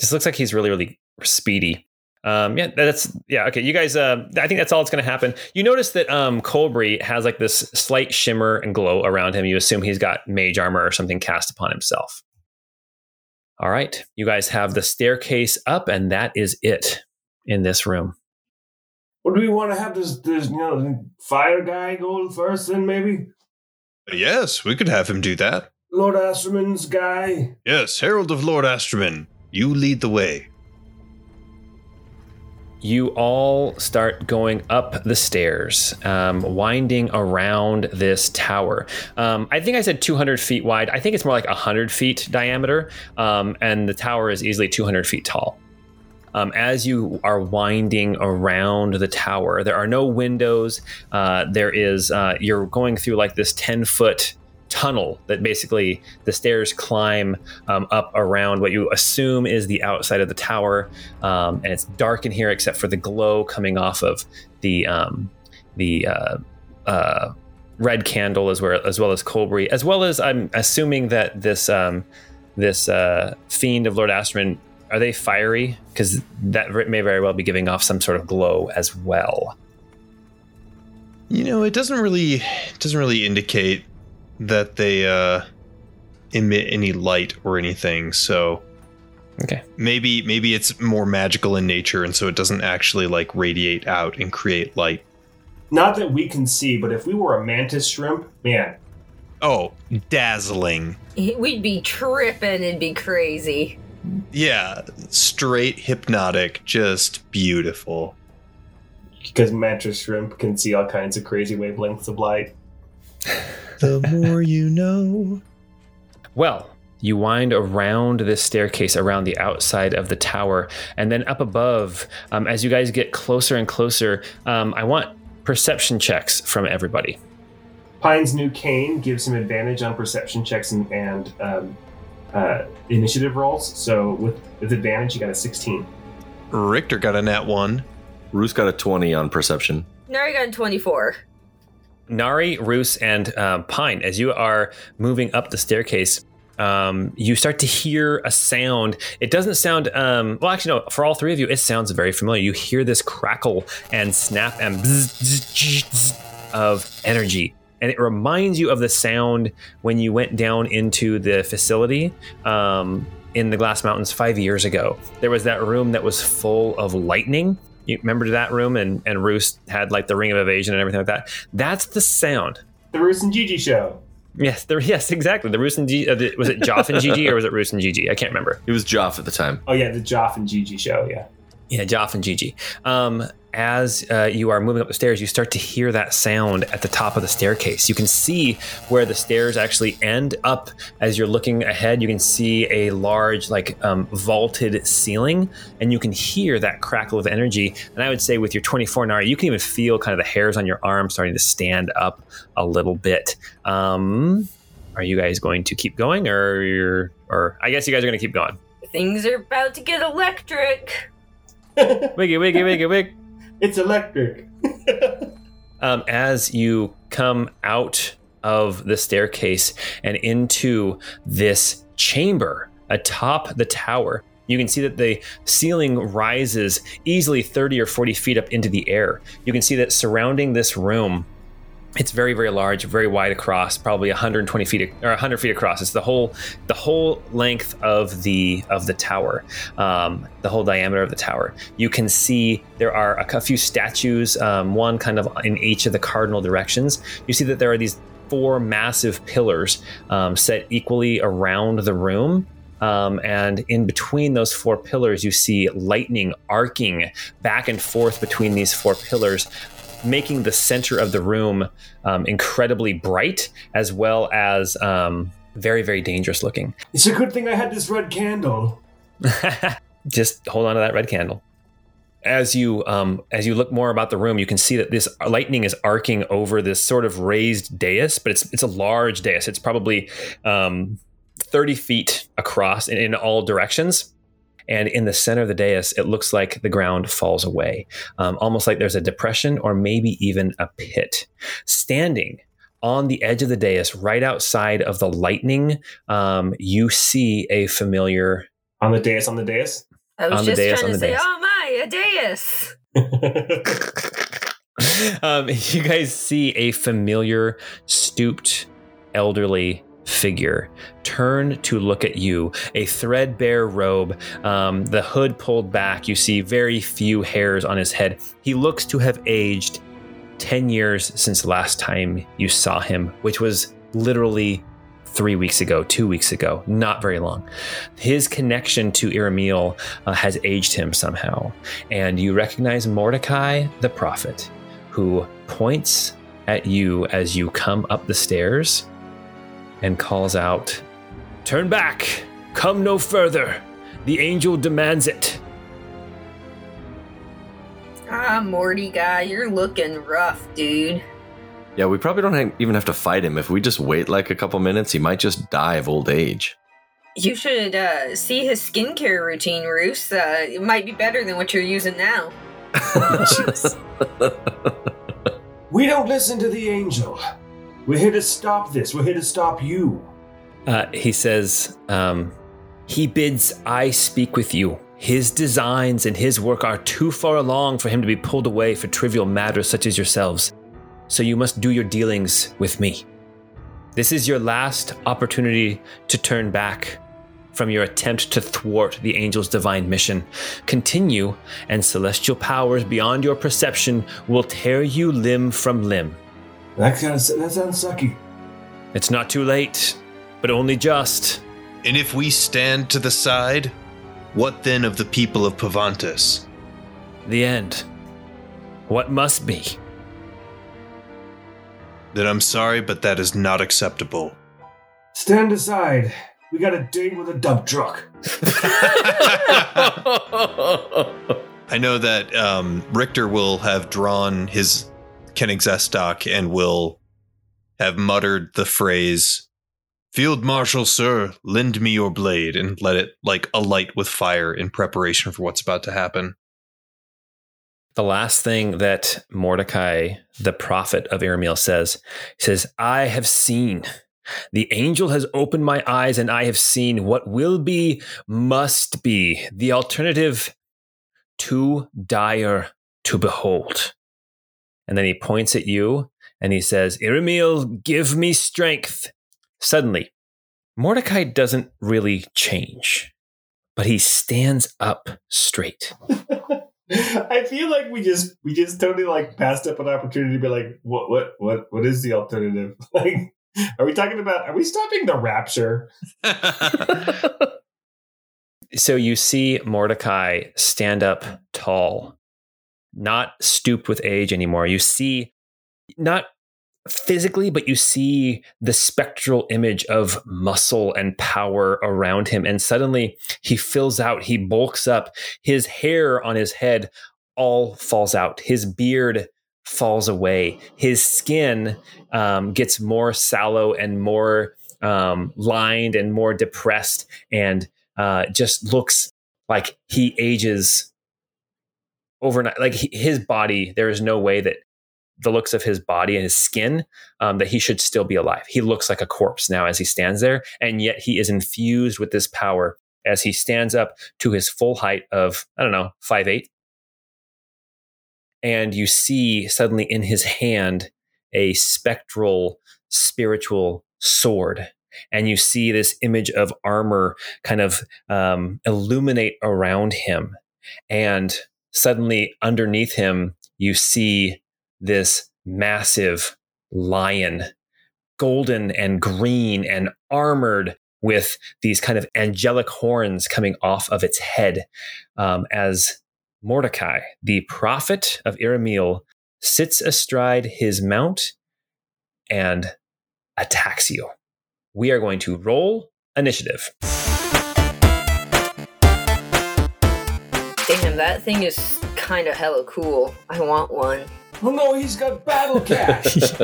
Just looks like he's really really speedy um yeah that's yeah okay you guys uh i think that's all that's going to happen you notice that um colbury has like this slight shimmer and glow around him you assume he's got mage armor or something cast upon himself all right you guys have the staircase up and that is it in this room What do we want to have this this you know fire guy go first? Then maybe. Yes, we could have him do that. Lord Asterman's guy. Yes, Herald of Lord Asterman, you lead the way. You all start going up the stairs, um, winding around this tower. Um, I think I said 200 feet wide. I think it's more like 100 feet diameter, um, and the tower is easily 200 feet tall. Um, as you are winding around the tower, there are no windows. Uh, there is, uh, you're going through like this 10 foot tunnel that basically the stairs climb um, up around what you assume is the outside of the tower, um, and it's dark in here except for the glow coming off of the um, the uh, uh, red candle as well as well as Colbury, as well as I'm assuming that this um, this uh, fiend of Lord Asterman are they fiery because that may very well be giving off some sort of glow as well. You know, it doesn't really doesn't really indicate that they uh, emit any light or anything. So Okay. maybe maybe it's more magical in nature, and so it doesn't actually like radiate out and create light. Not that we can see, but if we were a mantis shrimp, man, Oh, dazzling! We'd be tripping and be crazy. Yeah, straight hypnotic, just beautiful. because mantis shrimp can see all kinds of crazy wavelengths of light. The more you know. Well, you wind around this staircase around the outside of the tower, and then up above, um, as you guys get closer and closer, um, I want perception checks from everybody. Pine's new cane gives him advantage on perception checks and, and um, uh, initiative rolls. So with, with advantage, you got a 16. Richter got a nat one. Roos got a 20 on perception. Nari got a 24. Nari, Roos, and um, Pine, as you are moving up the staircase, um, you start to hear a sound. It doesn't sound, um, well, actually, no, for all three of you, it sounds very familiar. You hear this crackle and snap and bzz, bzz, bzz of energy. And it reminds you of the sound when you went down into the facility um, in the Glass Mountains five years ago. There was that room that was full of lightning. You remember that room? And, and Roos had like the ring of evasion and everything like that. That's the sound. The Roos and Gigi show. Yes, there. Yes, exactly. The Roos and G. Uh, the, was it Joff and Gigi or was it Roos and Gigi? I can't remember. It was Joff at the time. Oh, yeah, the Joff and Gigi show, yeah. Yeah, Joff and Gigi. Um, as uh, you are moving up the stairs, you start to hear that sound at the top of the staircase. You can see where the stairs actually end up as you're looking ahead. You can see a large, like, um, vaulted ceiling, and you can hear that crackle of energy. And I would say, with your 24 Nari, you can even feel kind of the hairs on your arm starting to stand up a little bit. Um, are you guys going to keep going, or you're, or I guess you guys are going to keep going? Things are about to get electric. Wiggy, wiggy, wiggy, wig. It's electric. um, as you come out of the staircase and into this chamber atop the tower, you can see that the ceiling rises easily 30 or 40 feet up into the air. You can see that surrounding this room, it's very, very large, very wide across, probably 120 feet or 100 feet across. It's the whole, the whole length of the of the tower, um, the whole diameter of the tower. You can see there are a, a few statues, um, one kind of in each of the cardinal directions. You see that there are these four massive pillars um, set equally around the room. Um, and in between those four pillars, you see lightning arcing back and forth between these four pillars, making the center of the room um, incredibly bright, as well as um, very, very dangerous looking. It's a good thing I had this red candle. Just hold on to that red candle. As you um, as you look more about the room, you can see that this lightning is arcing over this sort of raised dais, but it's it's a large dais. It's probably um, 30 feet across in, in all directions. And in the center of the dais, it looks like the ground falls away, um, almost like there's a depression or maybe even a pit. Standing on the edge of the dais, right outside of the lightning, um, you see a familiar. On the dais, on the dais? I was On the just dais, trying on to the say, dais. oh my, a dais. um, you guys see a familiar, stooped, elderly figure turn to look at you. A threadbare robe, um, the hood pulled back. You see very few hairs on his head. He looks to have aged 10 years since last time you saw him, which was literally three weeks ago, two weeks ago, not very long. His connection to Iramiel uh, has aged him somehow. And you recognize Mordechai the prophet, who points at you as you come up the stairs and calls out, Turn back! Come no further! The angel demands it! Ah, Morty guy, you're looking rough, dude. Yeah, we probably don't even have to fight him. If we just wait like a couple minutes, he might just die of old age. You should uh, see his skincare routine, Roos. Uh, it might be better than what you're using now. We don't listen to the angel. We're here to stop this. We're here to stop you. Uh, he says, um, He bids I speak with you. His designs and his work are too far along for him to be pulled away for trivial matters such as yourselves. So you must do your dealings with me. This is your last opportunity to turn back from your attempt to thwart the angel's divine mission. Continue, and celestial powers beyond your perception will tear you limb from limb. That, kind of, that sounds sucky. It's not too late, but only just. And if we stand to the side, what then of the people of Pavantus? The end. What must be. Then I'm sorry, but that is not acceptable. Stand aside. We got a date with a dump truck. I know that um, Richter will have drawn his Koenig stock and will have muttered the phrase, Field Marshal, sir, lend me your blade, and let it like alight with fire in preparation for what's about to happen. The last thing that Mordechai, the prophet of Iramiel, says, says, I have seen. The angel has opened my eyes, and I have seen what will be, must be, the alternative too dire to behold. And then he points at you and he says, Iramiel, give me strength. Suddenly, Mordechai doesn't really change, but he stands up straight. I feel like we just we just totally like passed up an opportunity to be like, what what what what is the alternative? Like, are we talking about? Are we stopping the rapture? so you see Mordechai stand up tall, not stooped with age anymore. You see, not physically, but you see the spectral image of muscle and power around him. And suddenly he fills out, he bulks up. His hair on his head all falls out. His beard falls away. His skin um, gets more sallow and more um, lined and more depressed and uh, just looks like he ages overnight. Like his body, there is no way that the looks of his body and his skin um, that he should still be alive. He looks like a corpse now as he stands there, and yet he is infused with this power as he stands up to his full height of I don't know five eight, and you see suddenly in his hand a spectral spiritual sword. And you see this image of armor kind of um, illuminate around him. And suddenly underneath him, you see this massive lion, golden and green and armored with these kind of angelic horns coming off of its head um, as Mordechai, the prophet of Iramiel, sits astride his mount and attacks you. We are going to roll initiative. Damn, that thing is kind of hella cool. I want one. Oh no, he's got battle cash.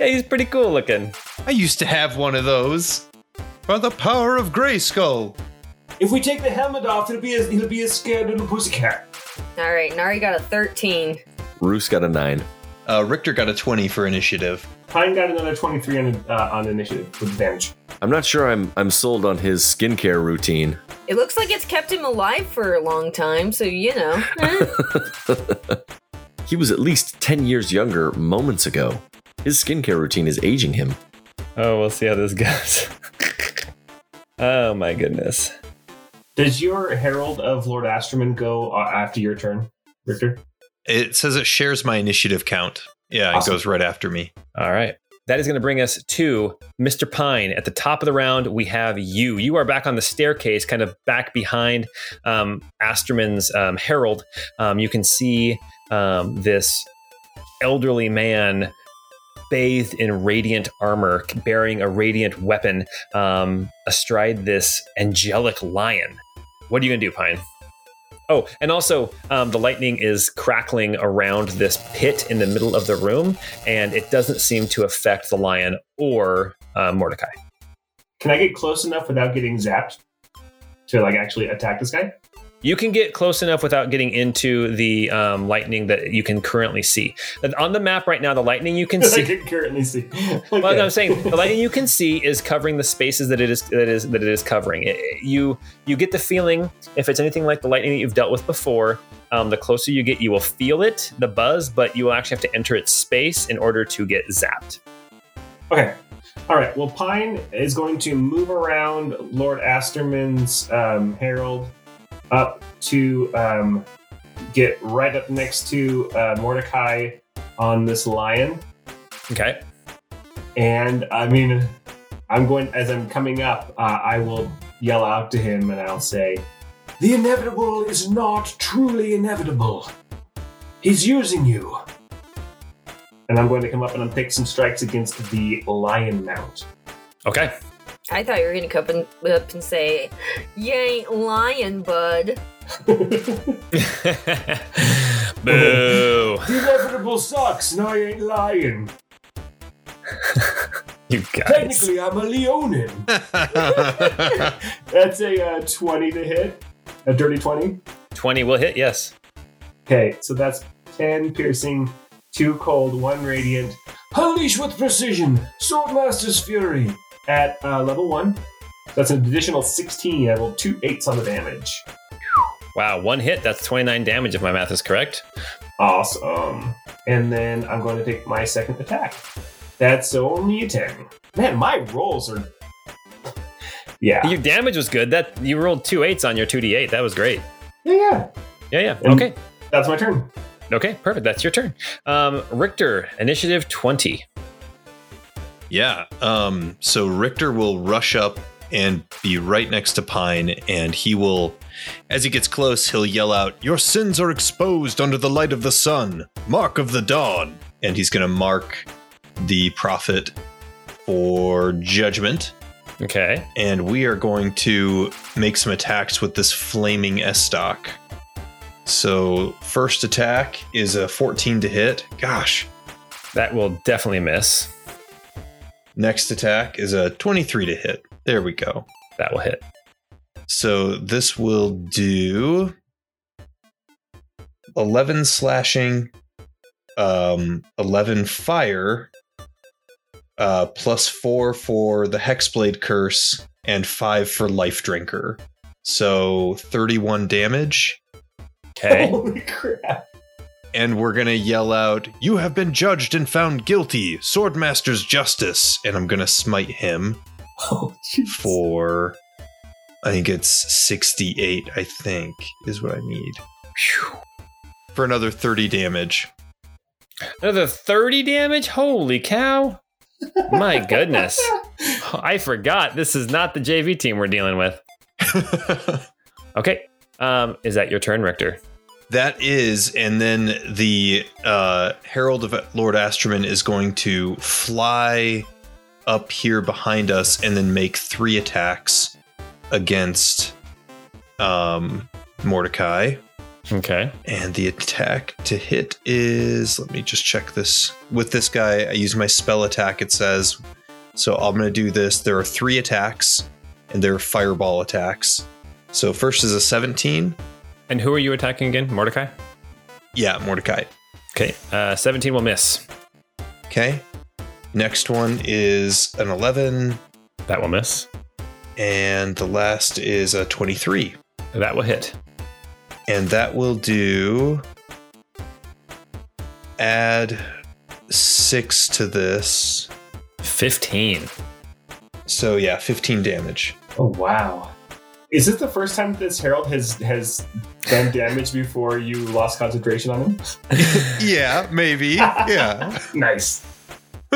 Yeah, he's pretty cool looking. I used to have one of those. By the power of Grayskull. if we take the helmet off, it'll be a, it'll be a scared little pussycat. All right, Nari got a 13. Roos got a nine. Uh, Richter got a 20 for initiative. Pine got another twenty three on uh, on initiative with advantage. I'm not sure I'm I'm sold on his skincare routine. It looks like it's kept him alive for a long time, so you know. eh. He was at least 10 years younger moments ago. His skincare routine is aging him. Oh, we'll see how this goes. oh my goodness. Does your Herald of Lord Asterman go uh, after your turn, Richter? It says it shares my initiative count. Yeah, Awesome. it goes right after me. All right. That is going to bring us to Mr. Pine. At the top of the round, we have you. You are back on the staircase, kind of back behind um, Asterman's um, herald. Um, you can see um, this elderly man bathed in radiant armor, bearing a radiant weapon um, astride this angelic lion. What are you going to do, Pine? Oh, and also um, the lightning is crackling around this pit in the middle of the room, and it doesn't seem to affect the lion or uh, Mordechai. Can I get close enough without getting zapped to like actually attack this guy? You can get close enough without getting into the um, lightning that you can currently see. On the map right now, the lightning you can see. I can currently see. Well, Okay. no, I'm saying the lightning you can see is covering the spaces that it is that is that it is covering. It- you you get the feeling if it's anything like the lightning that you've dealt with before. Um, the closer you get, you will feel it, the buzz, but you will actually have to enter its space in order to get zapped. Okay. All right. Well, Pine is going to move around Lord Asterman's um, herald up to um, get right up next to uh, Mordechai on this lion. Okay. And I mean, I'm going as I'm coming up. Uh, I will yell out to him, and I'll say, "The inevitable is not truly inevitable. He's using you." And I'm going to come up and I'm take some strikes against the lion mount. Okay. I thought you were gonna come and, up and say, "You ain't lying, bud." Boo! The inevitable sucks, and I ain't lying. You guys. Technically, I'm a Leonin. That's a uh, 20 to hit. A dirty 20. Twenty will hit. Yes. Okay, so that's 10 piercing, 2 cold, 1 radiant. Unleash with precision, Swordmaster's Fury at uh, level 1. That's an additional 16. I rolled two eights on the damage. Wow. One hit. That's twenty nine damage if my math is correct. Awesome. And then I'm going to take my second attack. That's only a 10. Man, my rolls are. Yeah. Your damage was good. That you rolled two eights on your two d eight. That was great. Yeah, yeah. Yeah. Yeah. And- Okay. That's my turn. Okay, perfect. That's your turn. Um, Richter, initiative 20. Yeah. Um, so Richter will rush up and be right next to Pine, and he will, as he gets close, he'll yell out, Your sins are exposed under the light of the sun, mark of the dawn. And he's going to mark the prophet for judgment. Okay. And we are going to make some attacks with this flaming Estoc. So, first attack is a 14 to hit. Gosh. That will definitely miss. Next attack is a 23 to hit. There we go. That will hit. So this will do 11 slashing, um, 11 fire, uh, plus 4 for the Hexblade Curse, and 5 for Life Drinker. So 31 damage. Okay. Holy crap. And we're going to yell out, You have been judged and found guilty, Swordmaster's Justice. And I'm going to smite him. Oh, jeez. for I think it's 68, I think, is what I need. Phew. For another 30 damage. Another 30 damage? Holy cow. My goodness. I forgot. This is not the JV team we're dealing with. Okay. Um, is that your turn, Richter? That is, and then the uh, Herald of Lord Asterman is going to fly up here behind us and then make three attacks against um, Mordechai. Okay. And the attack to hit is, let me just check this. With this guy, I use my spell attack, it says. So I'm going to do this. There are three attacks, and they're fireball attacks. So first is a 17. And who are you attacking again? Mordechai? Yeah, Mordechai. Okay. Uh, 17 will miss. Okay. Next one is an 11. That will miss. And the last is a 23. That will hit. And that will do. Add six to this. 15. So yeah, 15 damage. Oh, wow. Is this the first time this Herald has has done damage before you lost concentration on him? yeah, maybe. Yeah. nice.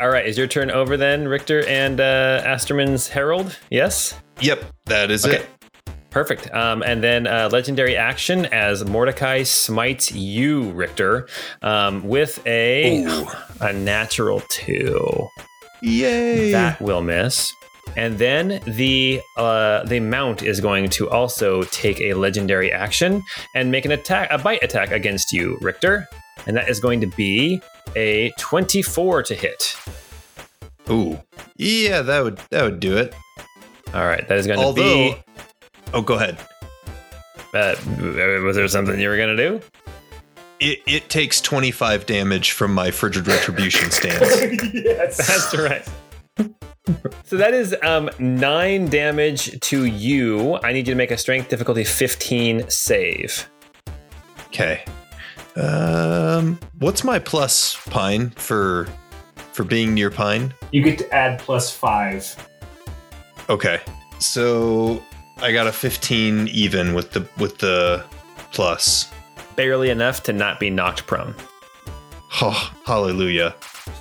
All right, is your turn over then, Richter and uh, Asterman's Herald? Yes? yep, that is Okay. it. Perfect. Um, and then uh, legendary action as Mordechai smites you, Richter, um, with a Ooh. a natural two. Yay! That will miss. And then the uh, the mount is going to also take a legendary action and make an attack, a bite attack against you, Richter, and that is going to be a twenty-four to hit. Ooh, yeah, that would that would do it. All right, that is going to be. oh, go ahead. Uh, was there something you were going to do? It, it takes 25 damage from my frigid retribution stance. yes. That's right. so that is um, nine damage to you. I need you to make a strength difficulty 15 save. Okay. Um, what's my plus pine for for being near pine? You get to add plus five. Okay. So I got a 15 even with the with the plus. Barely enough to not be knocked prone. Oh, hallelujah.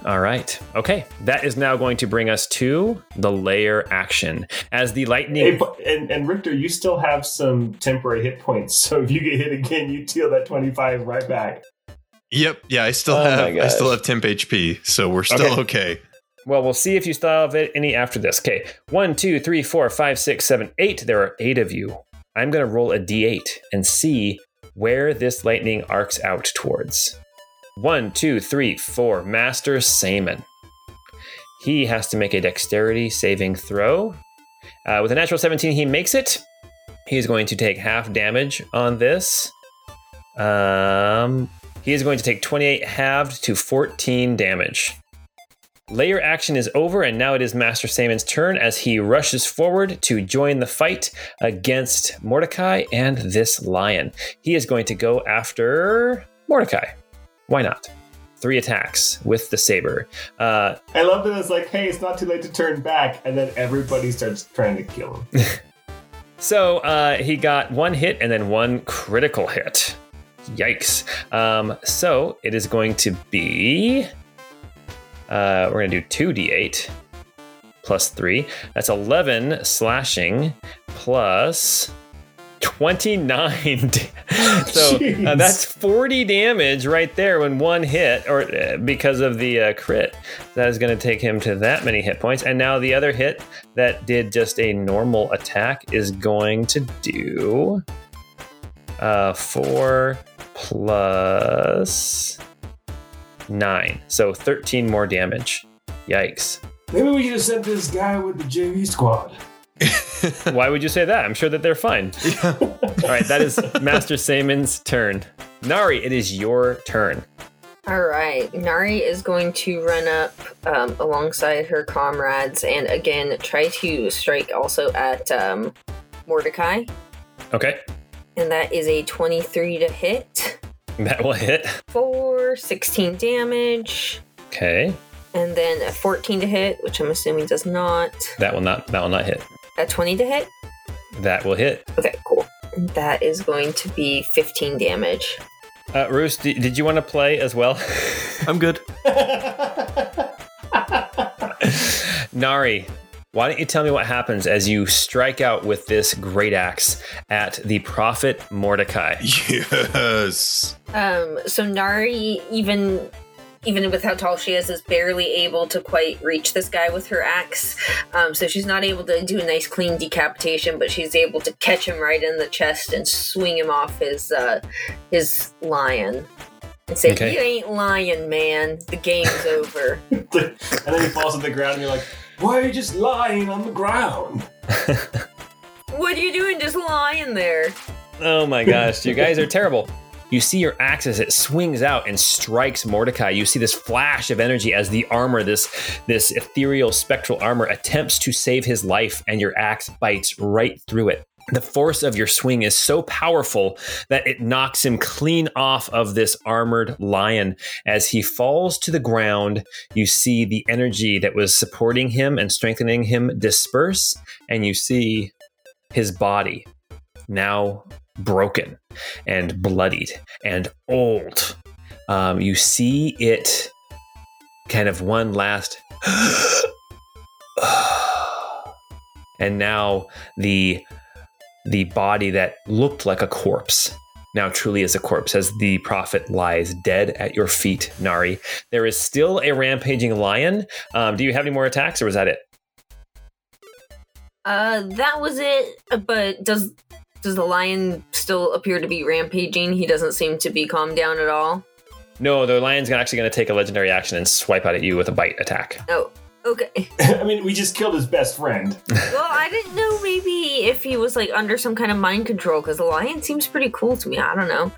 All right. Okay. That is now going to bring us to the lair action. As the lightning. but- and, and Richter, you still have some temporary hit points. So if you get hit again, you deal that 25 right back. Yep. Yeah, I still Oh have I still have temp HP, so we're still Okay. okay. Well, we'll see if you still have it- any after this. Okay. One, two, three, four, five, six, seven, eight. There are eight of you. I'm going to roll a d8 and see where this lightning arcs out towards. One, two, three, four. Master Saman. He has to make a dexterity saving throw. Uh, with a natural 17, he makes it. He's going to take half damage on this. Um, he is going to take 28 halved to 14 damage. Lair action is over, and now it is Master Saman's turn as he rushes forward to join the fight against Mordechai and this lion. He is going to go after Mordechai. Why not? Three attacks with the saber. Uh, I love that it's like, hey, it's not too late to turn back. And then everybody starts trying to kill him. so uh, he got one hit and then one critical hit. Yikes. Um, so it is going to be. Uh, we're going to do 2d8 plus 3. That's 11 slashing plus 29. so uh, that's 40 damage right there when one hit, or uh, because of the uh, crit. That is going to take him to that many hit points. And now the other hit that did just a normal attack is going to do uh, 4 plus 9. So 13 more damage. Yikes. Maybe we should have sent this guy with the JV squad. Why would you say that? I'm sure that they're fine. All right, that is Master Saman's turn. Nari, it is your turn. All right, Nari is going to run up um, alongside her comrades and again try to strike also at um, Mordechai, Okay, and that is a 23 to hit that will hit. for 16 damage, Okay, and then a 14 to hit, which I'm assuming does not. that will not. That will not hit. A 20 to hit. That will hit. Okay, cool. That is going to be 15 damage. Uh, Roos, d- did you want to play as well? I'm good. Nari, why don't you tell me what happens as you strike out with this great axe at the prophet Mordechai? yes. Um, so Nari, even even with how tall she is, is barely able to quite reach this guy with her axe. Um, so she's not able to do a nice clean decapitation, but she's able to catch him right in the chest and swing him off his uh, his lion. And say, Okay. "You ain't lying, man. The game's over." and then he falls to the ground and you're like, why are you just lying on the ground? what are you doing, just lying there? Oh my gosh, you guys are terrible. You see your axe as it swings out and strikes Mordechai. You see this flash of energy as the armor, this this ethereal spectral armor, attempts to save his life, and your axe bites right through it. The force of your swing is so powerful that it knocks him clean off of this armored lion. As he falls to the ground, you see the energy that was supporting him and strengthening him disperse, and you see his body now broken and bloodied and old. Um, you see it kind of one last. and now the the body that looked like a corpse now truly is a corpse as the prophet lies dead at your feet, Nari. There is still a rampaging lion. Um, do you have any more attacks, or was that it? Uh, that was it. But does does the lion still appear to be rampaging? He doesn't seem to be calmed down at all. No, the lion's actually going to take a legendary action and swipe out at you with a bite attack. Oh, okay. I mean, we just killed his best friend. well, I didn't know maybe if he was like under some kind of mind control because the lion seems pretty cool to me. I don't know.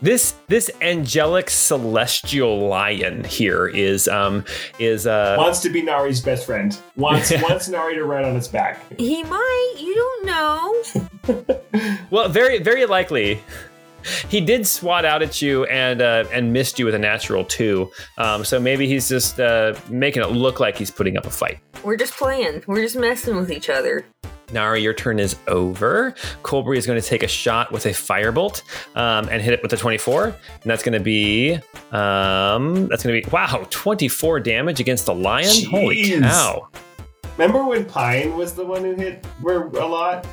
This this angelic celestial lion here is um is uh Wants to be Nari's best friend. Wants wants Nari to ride on its back. He might. You don't know. well very very likely he did swat out at you and uh, and missed you with a natural two. Um, so maybe he's just uh, making it look like he's putting up a fight. We're just playing. We're just messing with each other. Nari, your turn is over. Colbury is going to take a shot with a firebolt um, and hit it with a 24. And that's going to be, um, that's going to be, wow, 24 damage against the lion? Holy cow. Remember when Pine was the one who hit where a lot?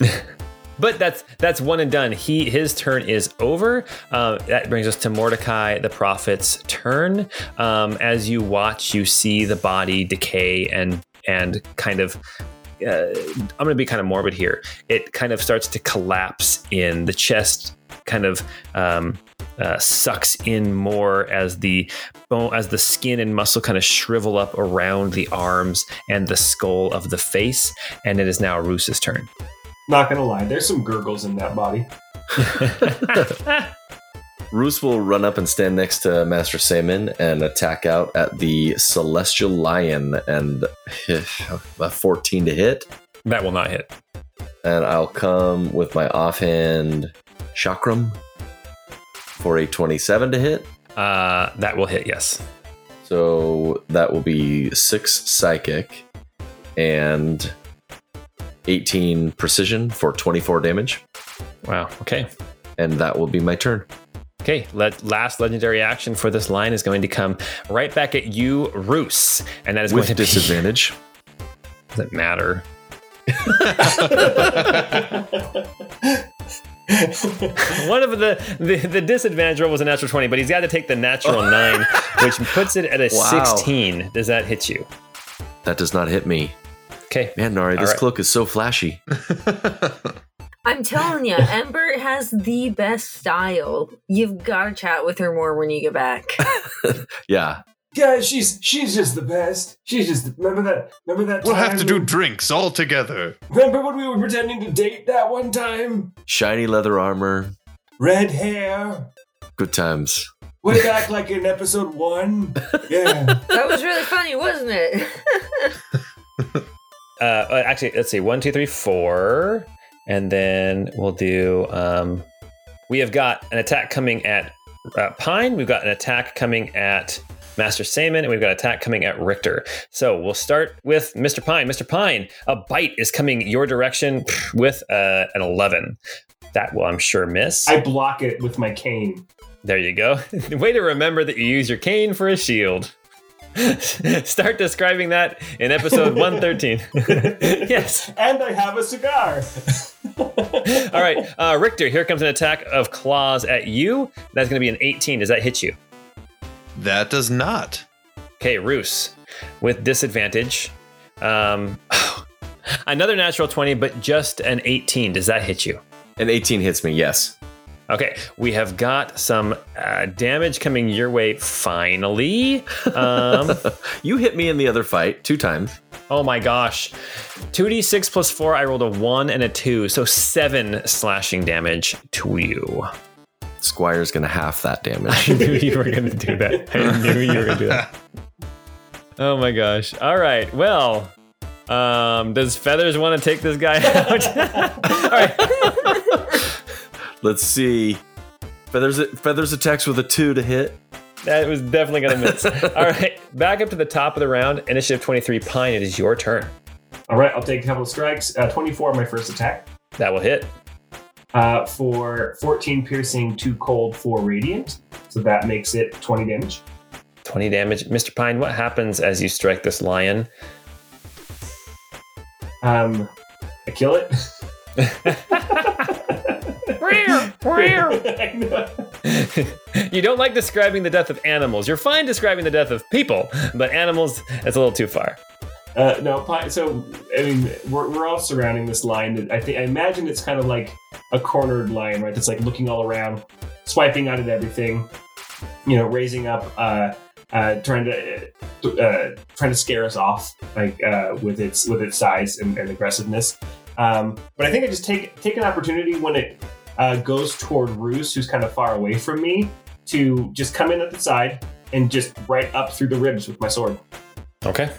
But that's that's one and done. He his turn is over. Um, that brings us to Mordechai, the prophet's turn. Um, as you watch, you see the body decay and and kind of uh, I'm going to be kind of morbid here. It kind of starts to collapse in the chest, kind of um, uh, sucks in more as the bone, as the skin and muscle kind of shrivel up around the arms and the skull of the face. And it is now Roos's turn. Not gonna lie, there's some gurgles in that body. Roos will run up and stand next to Master Saman and attack out at the Celestial Lion and a 14 to hit. that will not hit. And I'll come with my offhand Chakram for a 27 to hit. Uh, that will hit. Yes. So that will be six psychic and 18 precision for 24 damage. Wow. Okay. And that will be my turn. Okay. Let, last legendary action for this line is going to come right back at you, Roos, and that is With going to disadvantage. Be, doesn't matter. One of the, the the disadvantage roll was a natural twenty, but he's got to take the natural nine, which puts it at a Wow. sixteen. Does that hit you? That does not hit me. Okay. Man, Nari, this right. cloak is so flashy. I'm telling you, Ember has the best style. You've got to chat with her more when you get back. Yeah. yeah, she's she's just the best. She's just remember that remember that We'll time have to do drinks all together. remember when we were pretending to date that one time? Shiny leather armor. Red hair. Good times. Way back like in episode one. Yeah. that was really funny, wasn't it? Uh, uh, actually, let's see. One, two, three, four, and then we'll do. Um, we have got an attack coming at uh, Pine. We've got an attack coming at Master Saman, and we've got an attack coming at Richter. So we'll start with Mr. Pine. Mr. Pine, a bite is coming your direction with uh, an eleven. That will, I'm sure, miss. I block it with my cane. There you go. Way to remember that you use your cane for a shield. Start describing that in episode 113. yes. And I have a cigar. All right. Uh, Richter, here comes an attack of claws at you. That's going to be an 18. Does that hit you? That does not. Okay, Roos, with disadvantage. Um, another natural 20, but just an 18. Does that hit you? An 18 hits me, yes. Okay, we have got some uh, damage coming your way finally. Um, You hit me in the other fight two times. Oh my gosh. 2d6 plus 4, I rolled a 1 and a 2, so 7 slashing damage to you. Squire's gonna half that damage. I knew you were going to do that. I knew you were going to do that. Oh my gosh. All right. Well, um, does Feathers want to take this guy out? All right. Let's see. Feathers feathers attacks with a two to hit. That was definitely going to miss. All right. Back up to the top of the round. Initiative 23, Pine, it is your turn. All right, I'll take a couple of strikes. Uh, 24 my first attack. That will hit. Uh, for 14 piercing, 2 cold, 4 radiant. So that makes it 20 damage. 20 damage. Mr. Pine, what happens as you strike this lion? Um, I kill it. I know. you don't like describing the death of animals. You're fine describing the death of people, but animals, it's a little too far. Uh, no, so I mean, we're, we're all surrounding this line. I think I imagine it's kind of like a cornered lion, right? That's like looking all around, swiping out at everything, you know, raising up, uh, uh, trying to uh, trying to scare us off, like uh, with its with its size and, and aggressiveness. Um, but I think I just take take an opportunity when it uh, goes toward Roos, who's kind of far away from me, to just come in at the side and just right up through the ribs with my sword. Okay.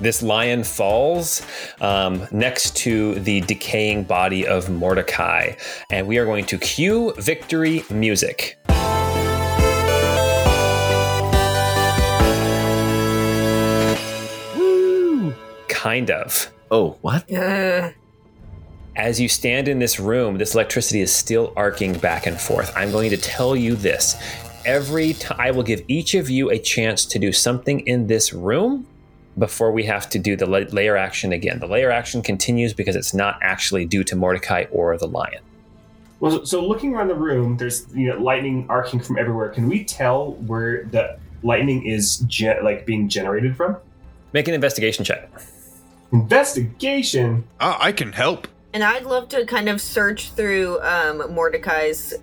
This lion falls um, next to the decaying body of Mordechai, and we are going to cue victory music. Woo! Kind of. Oh, what? Uh, As you stand in this room, this electricity is still arcing back and forth. I'm going to tell you this. Every time I will give each of you a chance to do something in this room before we have to do the la- lair action again. The lair action continues because it's not actually due to Mordechai or the lion. Well, so looking around the room, there's you know lightning arcing from everywhere. Can we tell where the lightning is ge- like being generated from? Make an investigation check. Investigation. Ah, I can help. And I'd love to kind of search through um, Mordechai's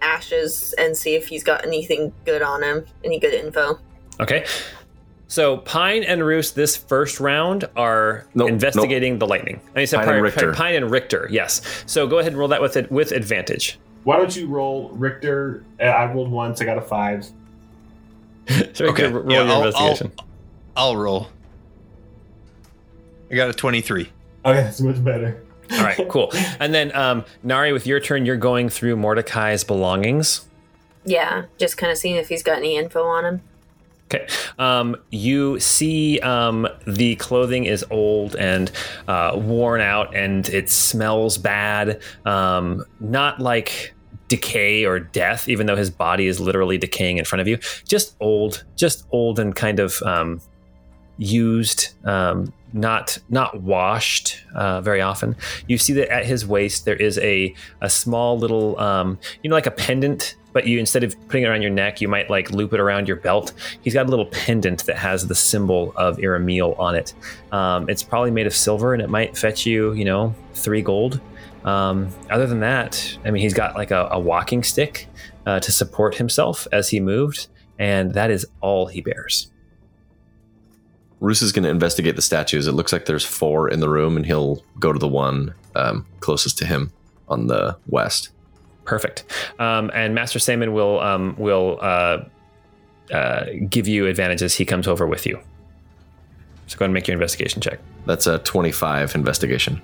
ashes and see if he's got anything good on him, any good info. Okay. So Pine and Roos this first round are Nope, investigating the lightning. I mean, so Pine Pine, and Richter. Pine and Richter, yes. So go ahead and roll that with it with advantage. Why don't you roll Richter? I rolled once. I got a five. So Okay, Richter, roll yeah, your I'll- investigation. I'll roll. I got a 23. Okay, that's much better. All right, cool. And then um, Nari, with your turn, you're going through Mordechai's belongings. Yeah, just kind of seeing if he's got any info on him. Okay. Um, you see um, the clothing is old and uh, worn out and it smells bad. Um, not like decay or death, even though his body is literally decaying in front of you. Just old, just old and kind of um, used, um, not not washed uh, very often. You see that at his waist there is a a small little, um, you know, like a pendant. But you instead of putting it around your neck, you might like loop it around your belt. He's got a little pendant that has the symbol of Iramiel on it. Um, it's probably made of silver, and it might fetch you, you know, three gold. Um, other than that, I mean, he's got like a, a walking stick uh, to support himself as he moved, and that is all he bears. Roos is going to investigate the statues. It looks like there's four in the room, and he'll go to the one um, closest to him on the west. Perfect. Um, and Master Saman will um, will uh, uh, give you advantage as he comes over with you. So go ahead and make your investigation check. That's a 25 investigation.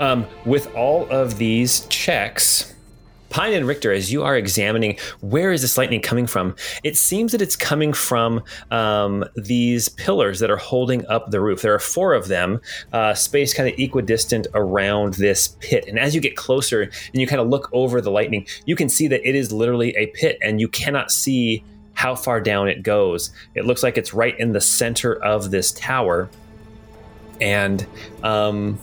Um, with all of these checks, Pine and Richter, as you are examining where is this lightning coming from, it seems that it's coming from um, these pillars that are holding up the roof. There are four of them, uh, spaced kind of equidistant around this pit. And as you get closer and you kind of look over the lightning, you can see that it is literally a pit, and you cannot see how far down it goes. It looks like it's right in the center of this tower. And um,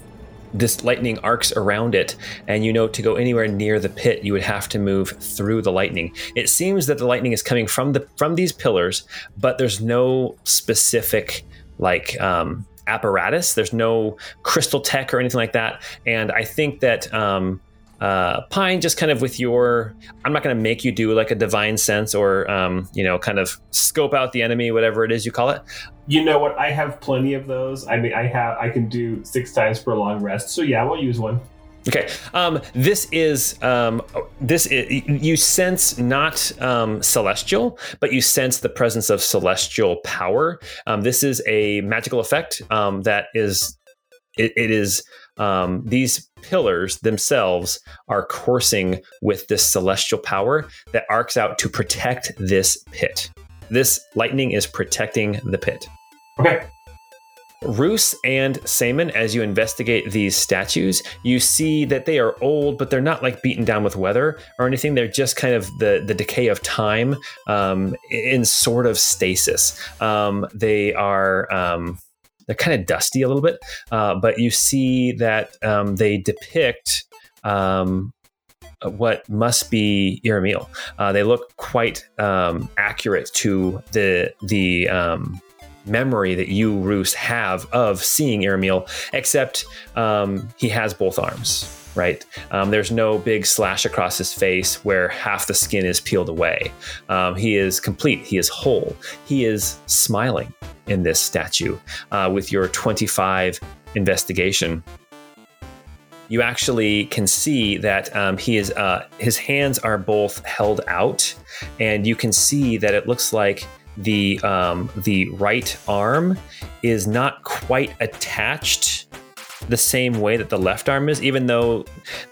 this lightning arcs around it, and you know to go anywhere near the pit, you would have to move through the lightning. It seems that the lightning is coming from the from these pillars, but there's no specific like um, apparatus. There's no crystal tech or anything like that. And I think that um, uh, Pine, just kind of with your, I'm not going to make you do like a divine sense or um, you know, kind of scope out the enemy, whatever it is you call it. You know what? I have plenty of those. I mean, I have. I can do six times per long rest. So yeah, we'll use one. Okay. Um, this is um, this is, you sense not um, celestial, but you sense the presence of celestial power. Um, this is a magical effect um, that is it, it is um, these pillars themselves are coursing with this celestial power that arcs out to protect this pit. This lightning is protecting the pit. Okay. Roos and Saman, as you investigate these statues, you see that they are old, but they're not like beaten down with weather or anything. They're just kind of the, the decay of time um, in sort of stasis. Um, they are. Um, they're kind of dusty a little bit, uh, but you see that um, they depict um, what must be Iramiel. Uh, they look quite um, accurate to the the um, memory that you, Roos, have of seeing Iramiel, except um, he has both arms. Right, um, there's no big slash across his face where half the skin is peeled away. Um, he is complete. He is whole. He is smiling in this statue uh, with your 25 investigation you actually can see that um, he is uh, his hands are both held out, and you can see that it looks like the um, the right arm is not quite attached the same way that the left arm is, even though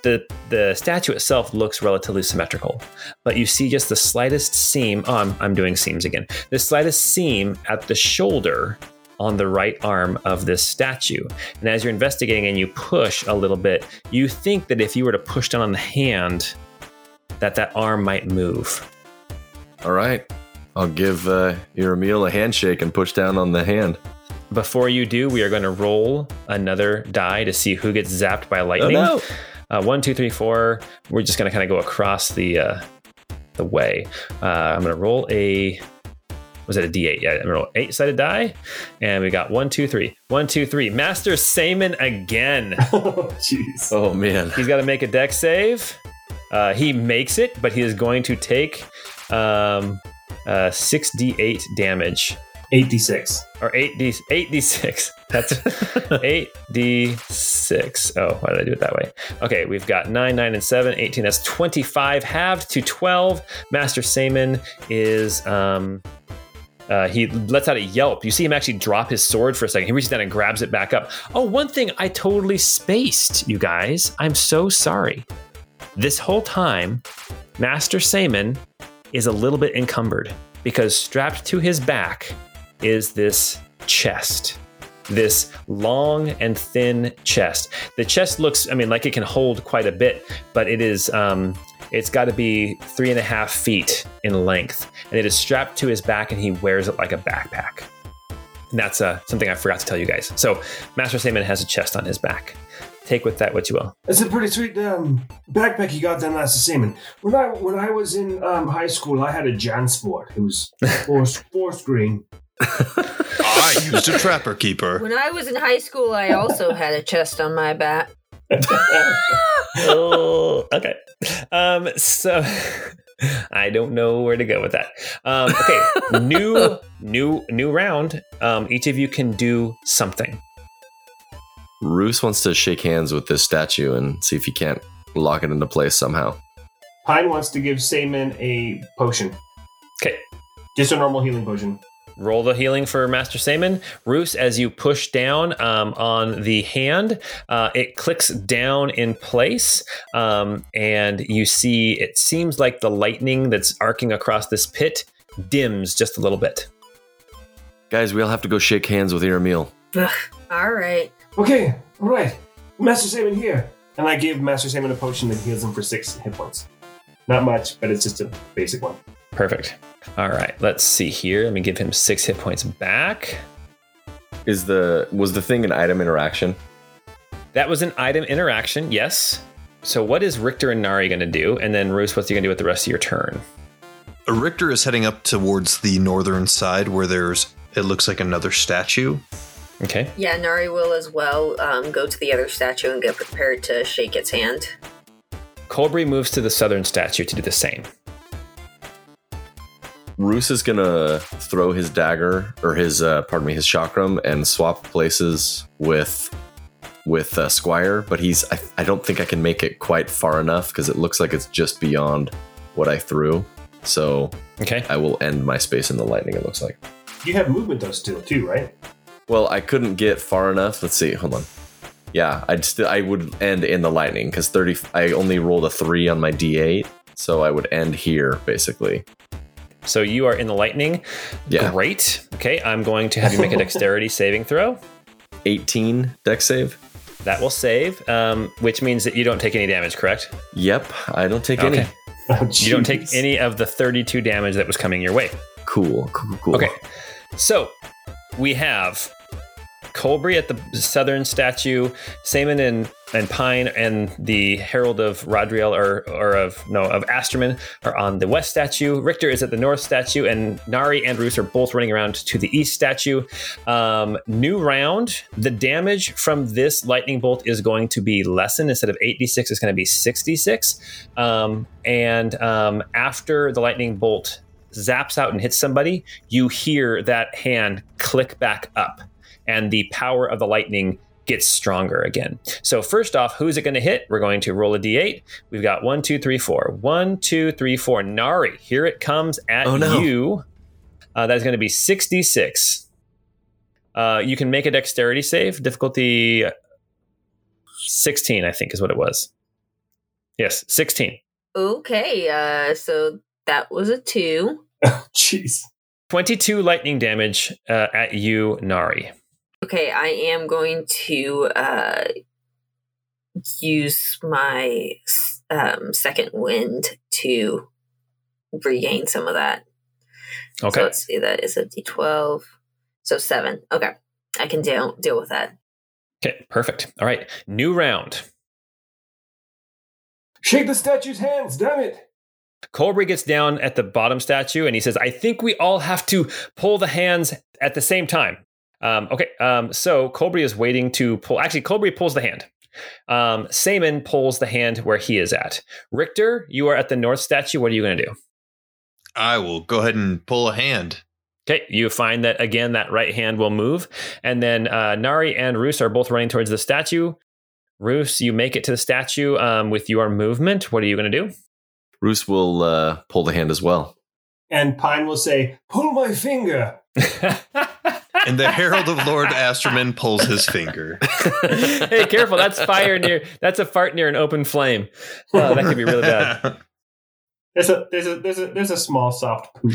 the the statue itself looks relatively symmetrical. But you see just the slightest seam. Oh, I'm, I'm doing seams again. The slightest seam at the shoulder on the right arm of this statue. And as you're investigating and you push a little bit, you think that if you were to push down on the hand, that that arm might move. All right. I'll give uh, Iramiel a handshake and push down on the hand. Before you do, we are going to roll another die to see who gets zapped by lightning. Oh, Uh, one, two, three, four. We're just going to kind of go across the uh, the way. Uh, I'm going to roll a was it a D8? Yeah, I'm gonna roll eight sided die, and we got one, two, three, one, two, three. Master Saman again. oh, jeez. Oh man. He's got to make a Dex save. Uh, he makes it, but he is going to take um, uh, 6d8 damage. 86. Or 8d 8d6. That's 8d6. Oh, why did I do it that way? Okay, we've got 9, 9, and 7. 18. That's 25 halved to 12. Master Saman is. Um, uh, he lets out a yelp. You see him actually drop his sword for a second. He reaches down and grabs it back up. Oh, one thing I totally spaced, you guys. I'm so sorry. This whole time, Master Saman is a little bit encumbered because strapped to his back is this chest. This long and thin chest. The chest looks, I mean, like it can hold quite a bit, but it is, um, it's got to be three and a half feet in length, and it is strapped to his back, and he wears it like a backpack. And that's uh, something I forgot to tell you guys. So, Master Saman has a chest on his back. Take with that what you will. It's a pretty sweet um, backpack you got there, Master Seaman. When I when I was in um, high school, I had a Jansport. It was four, four screen. I used a trapper keeper. When I was in high school, I also had a chest on my back. oh, okay. Um, so I don't know where to go with that. Um, okay, new, new, new round. Um, each of you can do something. Roos wants to shake hands with this statue and see if he can't lock it into place somehow. Pine wants to give Seaman a potion. Okay, Just a normal healing potion. Roll the healing for Master Saman. Roos, as you push down um, on the hand, uh, it clicks down in place, um, and you see it seems like the lightning that's arcing across this pit dims just a little bit. Guys, we all have to go shake hands with Iramiel. Ugh, all right. Okay, all right. Master Seaman here. And I give Master Seaman a potion that heals him for six hit points. Not much, but it's just a basic one. Perfect. All right, let's see here. Let me give him six hit points back. Is the was the thing an item interaction? That was an item interaction, yes. So, what is Richter and Nari going to do? And then, Roos, what's he going to do with the rest of your turn? Richter is heading up towards the northern side where there's it looks like another statue. Okay. Yeah, Nari will as well um, go to the other statue and get prepared to shake its hand. Colbury moves to the southern statue to do the same. Roos is gonna throw his dagger or his uh, pardon me his chakram and swap places with with uh, Squire, but he's I, I don't think I can make it quite far enough because it looks like it's just beyond what I threw. So Okay. I will end my space in the lightning. It looks like. You have movement though still too, right? Well, I couldn't get far enough. Let's see. Hold on. Yeah, I'd still I would end in the lightning because thirty. I only rolled a three on my d8, so I would end here basically. So, you are in the lightning. Yeah. Great. Okay. I'm going to have you make a dexterity saving throw. 18 Dex save. That will save, um, which means that you don't take any damage, correct? Yep, I don't take any. Okay. Oh, You don't take any of the 32 damage that was coming your way. Cool, cool, cool. Okay. So we have Colbury at the southern statue, Saman and, and Pine and the Herald of Rodriel or or of no of Asterman are on the west statue. Richter is at the north statue, and Nari and Roos are both running around to the east statue. Um, new round. The damage from this lightning bolt is going to be lessened. Instead of 8d6, it's going to be 66. Um, and um, after the lightning bolt zaps out and hits somebody, you hear that hand click back up, and the power of the lightning gets stronger again. So first off, who's it going to hit? We're going to roll a d8. We've got one, two, three, four. One, two, three, four. Nari, here it comes at Oh, no. you. Uh, that is going to be 66. Uh, you can make a dexterity save. Difficulty 16, I think, is what it was. Yes, 16. Okay, uh, so that was a two. Jeez. 22 lightning damage uh, at you, Nari. Okay, I am going to uh, use my um, second wind to regain some of that. So Okay. let's see, that is a d12. So seven. Okay, I can deal deal with that. Okay, perfect. All right, new round. Shake the statue's hands, damn it. Colbury gets down at the bottom statue and he says, I think we all have to pull the hands at the same time. Um, okay, um, so Colbury is waiting to pull. Actually, Colbury pulls the hand. Um, Saman pulls the hand where he is at. Richter, you are at the north statue. What are you going to do? I will go ahead and pull a hand. Okay, you find that again, that right hand will move. And then uh, Nari and Roos are both running towards the statue. Roos, you make it to the statue um, with your movement. What are you going to do? Roos will uh, pull the hand as well. And Pine will say, Pull my finger. And the Herald of Lord Asterman pulls his finger. hey, careful! That's fire near. That's a fart near an open flame. Oh, that could be really bad. There's a there's a there's a there's a small soft poop.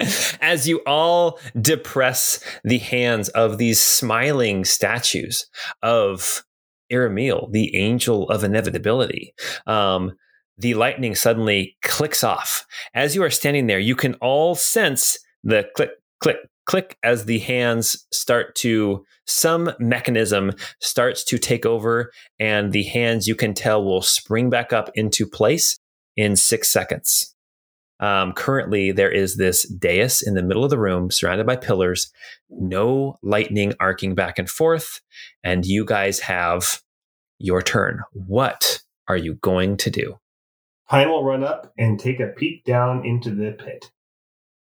As you all depress the hands of these smiling statues of Iramiel, the angel of inevitability, um, the lightning suddenly clicks off. As you are standing there, you can all sense the click, click, click as the hands start to, some mechanism starts to take over, and the hands you can tell will spring back up into place in six seconds. Um, currently, there is this dais in the middle of the room surrounded by pillars, no lightning arcing back and forth, and you guys have your turn. What are you going to do? Pine will run up and take a peek down into the pit.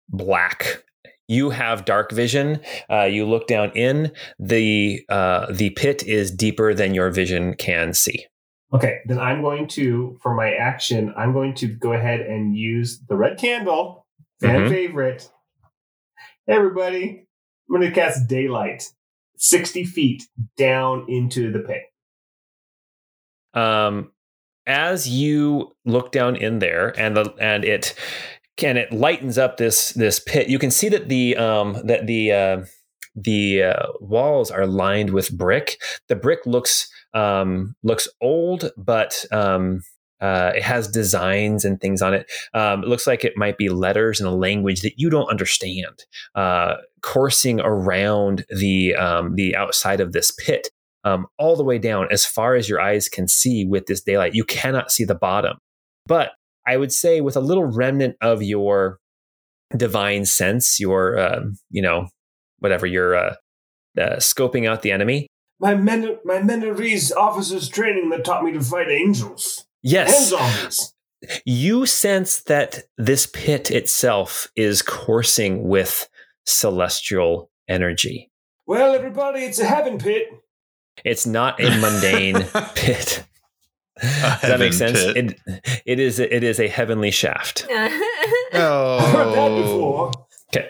Black. You have dark vision. Uh, you look down in the uh, the pit is deeper than your vision can see. Okay, then I'm going to, for my action, I'm going to go ahead and use the red candle, fan Mhm. favorite. Hey, everybody, I'm going to cast daylight 60 feet down into the pit. um, as you look down in there and the and it and it lightens up this this pit you can see that the um that the uh, the uh, walls are lined with brick the brick looks um looks old but um uh, it has designs and things on it. Um, it looks like it might be letters in a language that you don't understand, uh, coursing around the um, the outside of this pit um, all the way down as far as your eyes can see with this daylight. You cannot see the bottom. But I would say, with a little remnant of your divine sense, your, uh, you know, whatever, your uh, uh, scoping out the enemy. My men, my Menarese officers training that taught me to fight angels Yes, zombies. you sense that this pit itself is coursing with celestial energy. Well, everybody, it's a heaven pit. It's not a mundane pit. Does that heaven make sense? It, it is it is a heavenly shaft. I've heard that Oh. Okay,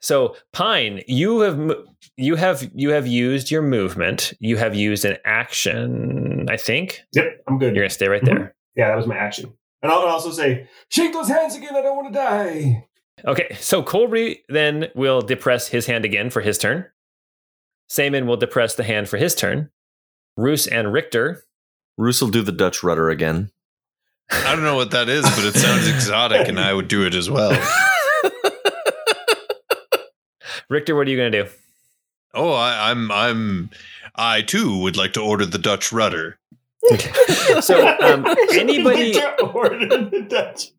so Pine, you have you have you have used your movement. You have used an action. I think Yep, I'm good. you're gonna stay right there. Mm-hmm. Yeah, that was my action. And I'll also say, shake those hands again. I don't want to die. Okay, so Colbury then will depress his hand again for his turn. Seaman will depress the hand for his turn. Roos and Richter. Roos will do the Dutch rudder again. I don't know what that is, but it sounds exotic, and I would do it as well. Richter, what are you going to do? Oh, I, I'm, I'm, I too would like to order the Dutch rudder. so, um, anybody. order the Dutch.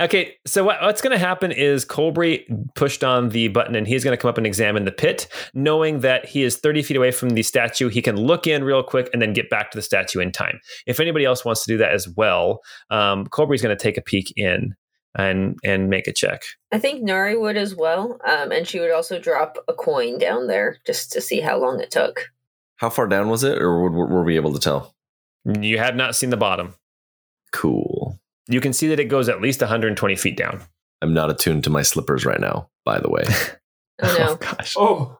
Okay, so what, what's going to happen is Colbury pushed on the button and he's going to come up and examine the pit, knowing that he is 30 feet away from the statue. He can look in real quick and then get back to the statue in time. If anybody else wants to do that as well, um, Colbury's going to take a peek in and and make a check. I think Nari would as well, um, and she would also drop a coin down there just to see how long it took. How far down was it, or were, were we able to tell? You have not seen the bottom. Cool. You can see that it goes at least 120 feet down. I'm not attuned to my slippers right now, by the way. Oh no. gosh. Oh,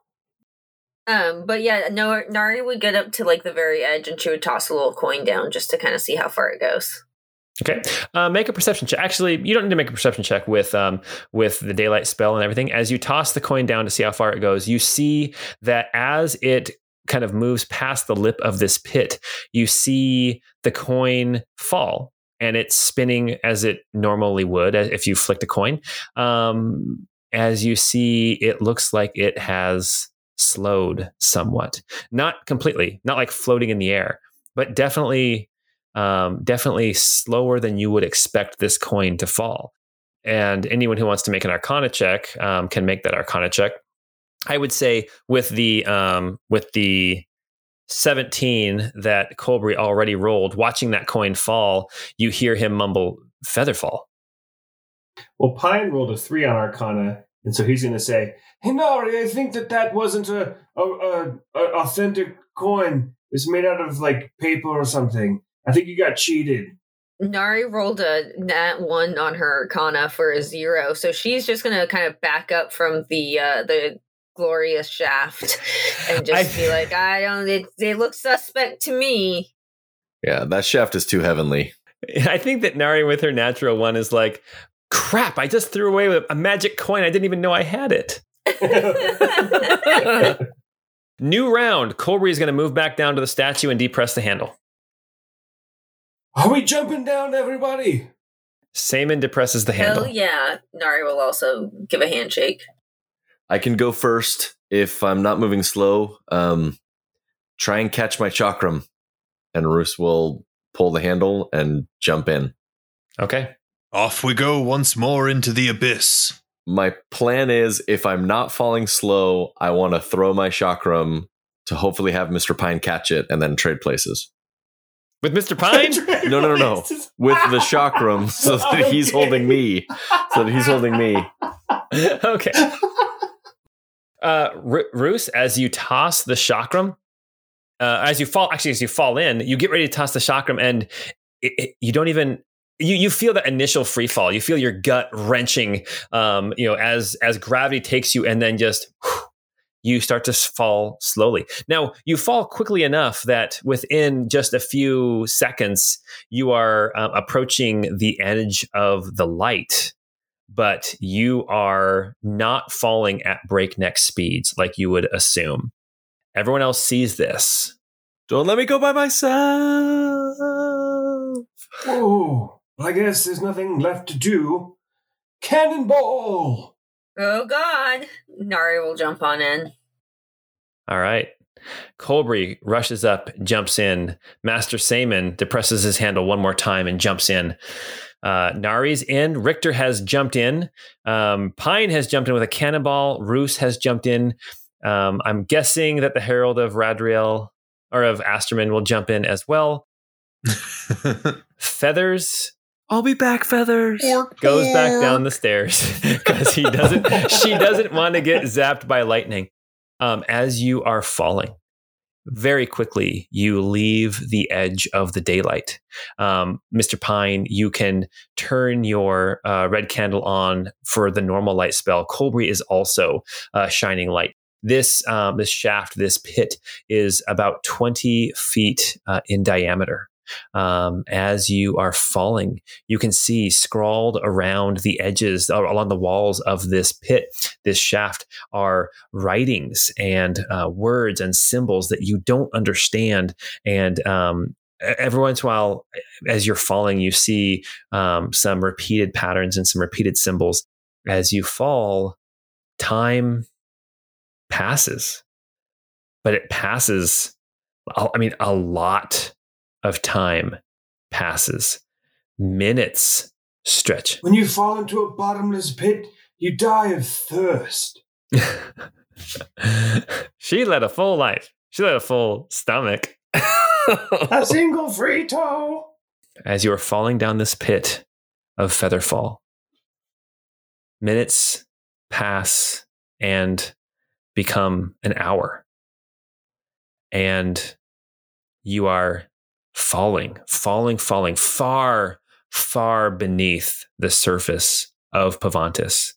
Um, but yeah, no, Nari would get up to like the very edge and she would toss a little coin down just to kind of see how far it goes. Okay, uh, make a perception check. Actually, you don't need to make a perception check with um, with the daylight spell and everything. As you toss the coin down to see how far it goes, you see that as it kind of moves past the lip of this pit, you see the coin fall, and it's spinning as it normally would if you flicked a coin. Um, as you see, it looks like it has slowed somewhat, not completely, not like floating in the air, but definitely um, definitely slower than you would expect this coin to fall. And anyone who wants to make an Arcana check um, can make that Arcana check. I would say with the um, with the 17 that Colbury already rolled, watching that coin fall, you hear him mumble "Featherfall." well, Pine rolled a three on Arcana, and so he's going to say, "Hey, Nari, I think that that wasn't a, a, a, a authentic coin. It's made out of like paper or something. I think you got cheated." Nari rolled a nat one on her Arcana for a zero, so she's just gonna kind of back up from the uh, the glorious shaft and just I- be like, I don't. It, they look suspect to me. Yeah, that shaft is too heavenly. I think that Nari with her natural one is like, "Crap! I just threw away a magic coin. I didn't even know I had it." New round. Colbury is going to move back down to the statue and depress the handle. Are we jumping down, everybody? Seaman depresses the handle. Hell yeah! Nari will also give a handshake. I can go first if I'm not moving slow. Um, try and catch my chakram, and Roos will pull the handle and jump in. Okay. Off we go once more into the abyss. My plan is if I'm not falling slow, I want to throw my chakram to hopefully have Mr. Pine catch it and then trade places. With Mr. Pine? No, no, no, no. With the chakram so that he's holding me. So that he's holding me. okay. Uh, Roos, as you toss the chakram, uh, as you fall, actually, as you fall in, you get ready to toss the chakram, and it, it- you don't even. You, you feel that initial free fall. You feel your gut wrenching, um, you know, as as gravity takes you, and then just whew, you start to fall slowly. Now you fall quickly enough that within just a few seconds, you are uh, approaching the edge of the light but you are not falling at breakneck speeds like you would assume. Everyone else sees this. Don't let me go by myself. Oh, I guess there's nothing left to do. Cannonball! Oh God! Nari will jump on in. All right. Colbury rushes up, jumps in. Master Seaman depresses his handle one more time and jumps in. Uh, Nari's in. Richter has jumped in. Um, Pine has jumped in with a cannonball. Roos has jumped in. Um, I'm guessing that the Herald of Radriel or of Asterman will jump in as well. Feathers I'll be back, feathers. goes back down the stairs because he doesn't she doesn't want to get zapped by lightning um, as you are falling very quickly you leave the edge of the daylight. Um, mr pine you can turn your uh, red candle on for the normal light spell. Colbury is also uh, shining light. This um, this shaft this pit is about 20 feet uh, in diameter um, as you are falling. You can see scrawled around the edges, or along the walls of this pit, this shaft, are writings and uh, words and symbols that you don't understand. And um, every once in a while, as you're falling, you see um, some repeated patterns and some repeated symbols. As you fall, time passes, but it passes. I mean, a lot of time passes. Minutes stretch. When you fall into a bottomless pit, you die of thirst. she led a full life. She led a full stomach. a single free toe. As you are falling down this pit of Featherfall, minutes pass and become an hour. And you are falling, falling, falling far, far beneath the surface of Pavantis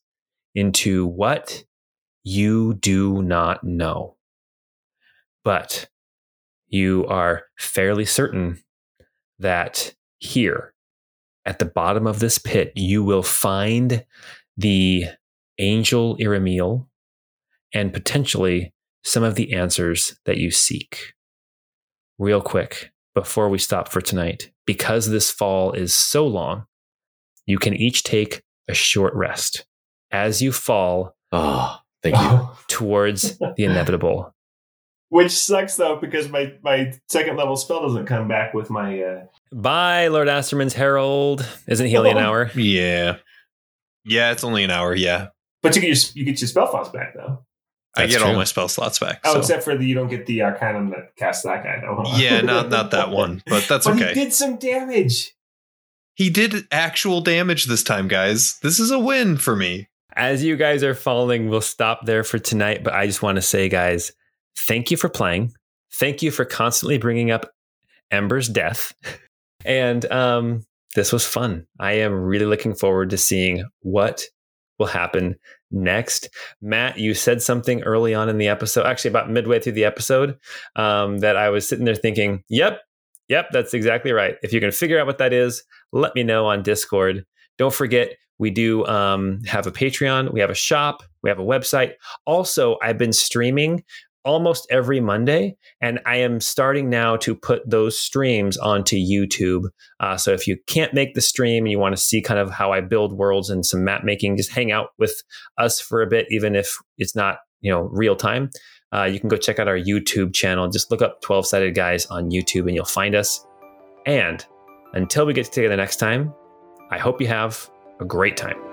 into what you do not know. But you are fairly certain that here at the bottom of this pit, you will find the angel Iramiel and potentially some of the answers that you seek. Real quick, before we stop for tonight, because this fall is so long, you can each take a short rest as you fall. Oh, thank you. Towards the inevitable. Which sucks though, because my my second level spell doesn't come back with my. uh Bye, Lord Asterman's Herald. Isn't he only an hour? Yeah. Yeah, it's only an hour. Yeah. But you get your you get your spell slots back though. I That's get all my spell slots back. Oh, so- except for the you don't get the Arcanum that casts that guy though. huh? yeah, not not that one, but that's but okay. he did some damage. He did actual damage this time, guys. This is a win for me. As you guys are falling, we'll stop there for tonight. But I just want to say, guys, thank you for playing. Thank you for constantly bringing up Ember's death. And um, this was fun. I am really looking forward to seeing what will happen next. Matt, you said something early on in the episode, actually about midway through the episode, um, that I was sitting there thinking, yep, yep, that's exactly right. If you can figure out what that is, let me know on Discord. Don't forget, we do um, have a Patreon, we have a shop, we have a website. Also, I've been streaming almost every Monday, and I am starting now to put those streams onto YouTube. Uh, so if you can't make the stream and you want to see kind of how I build worlds and some map making, just hang out with us for a bit, even if it's not you know real time. Uh, you can go check out our YouTube channel. Just look up 12 Sided Guys on YouTube and you'll find us. And until we get together next time, I hope you have a great time.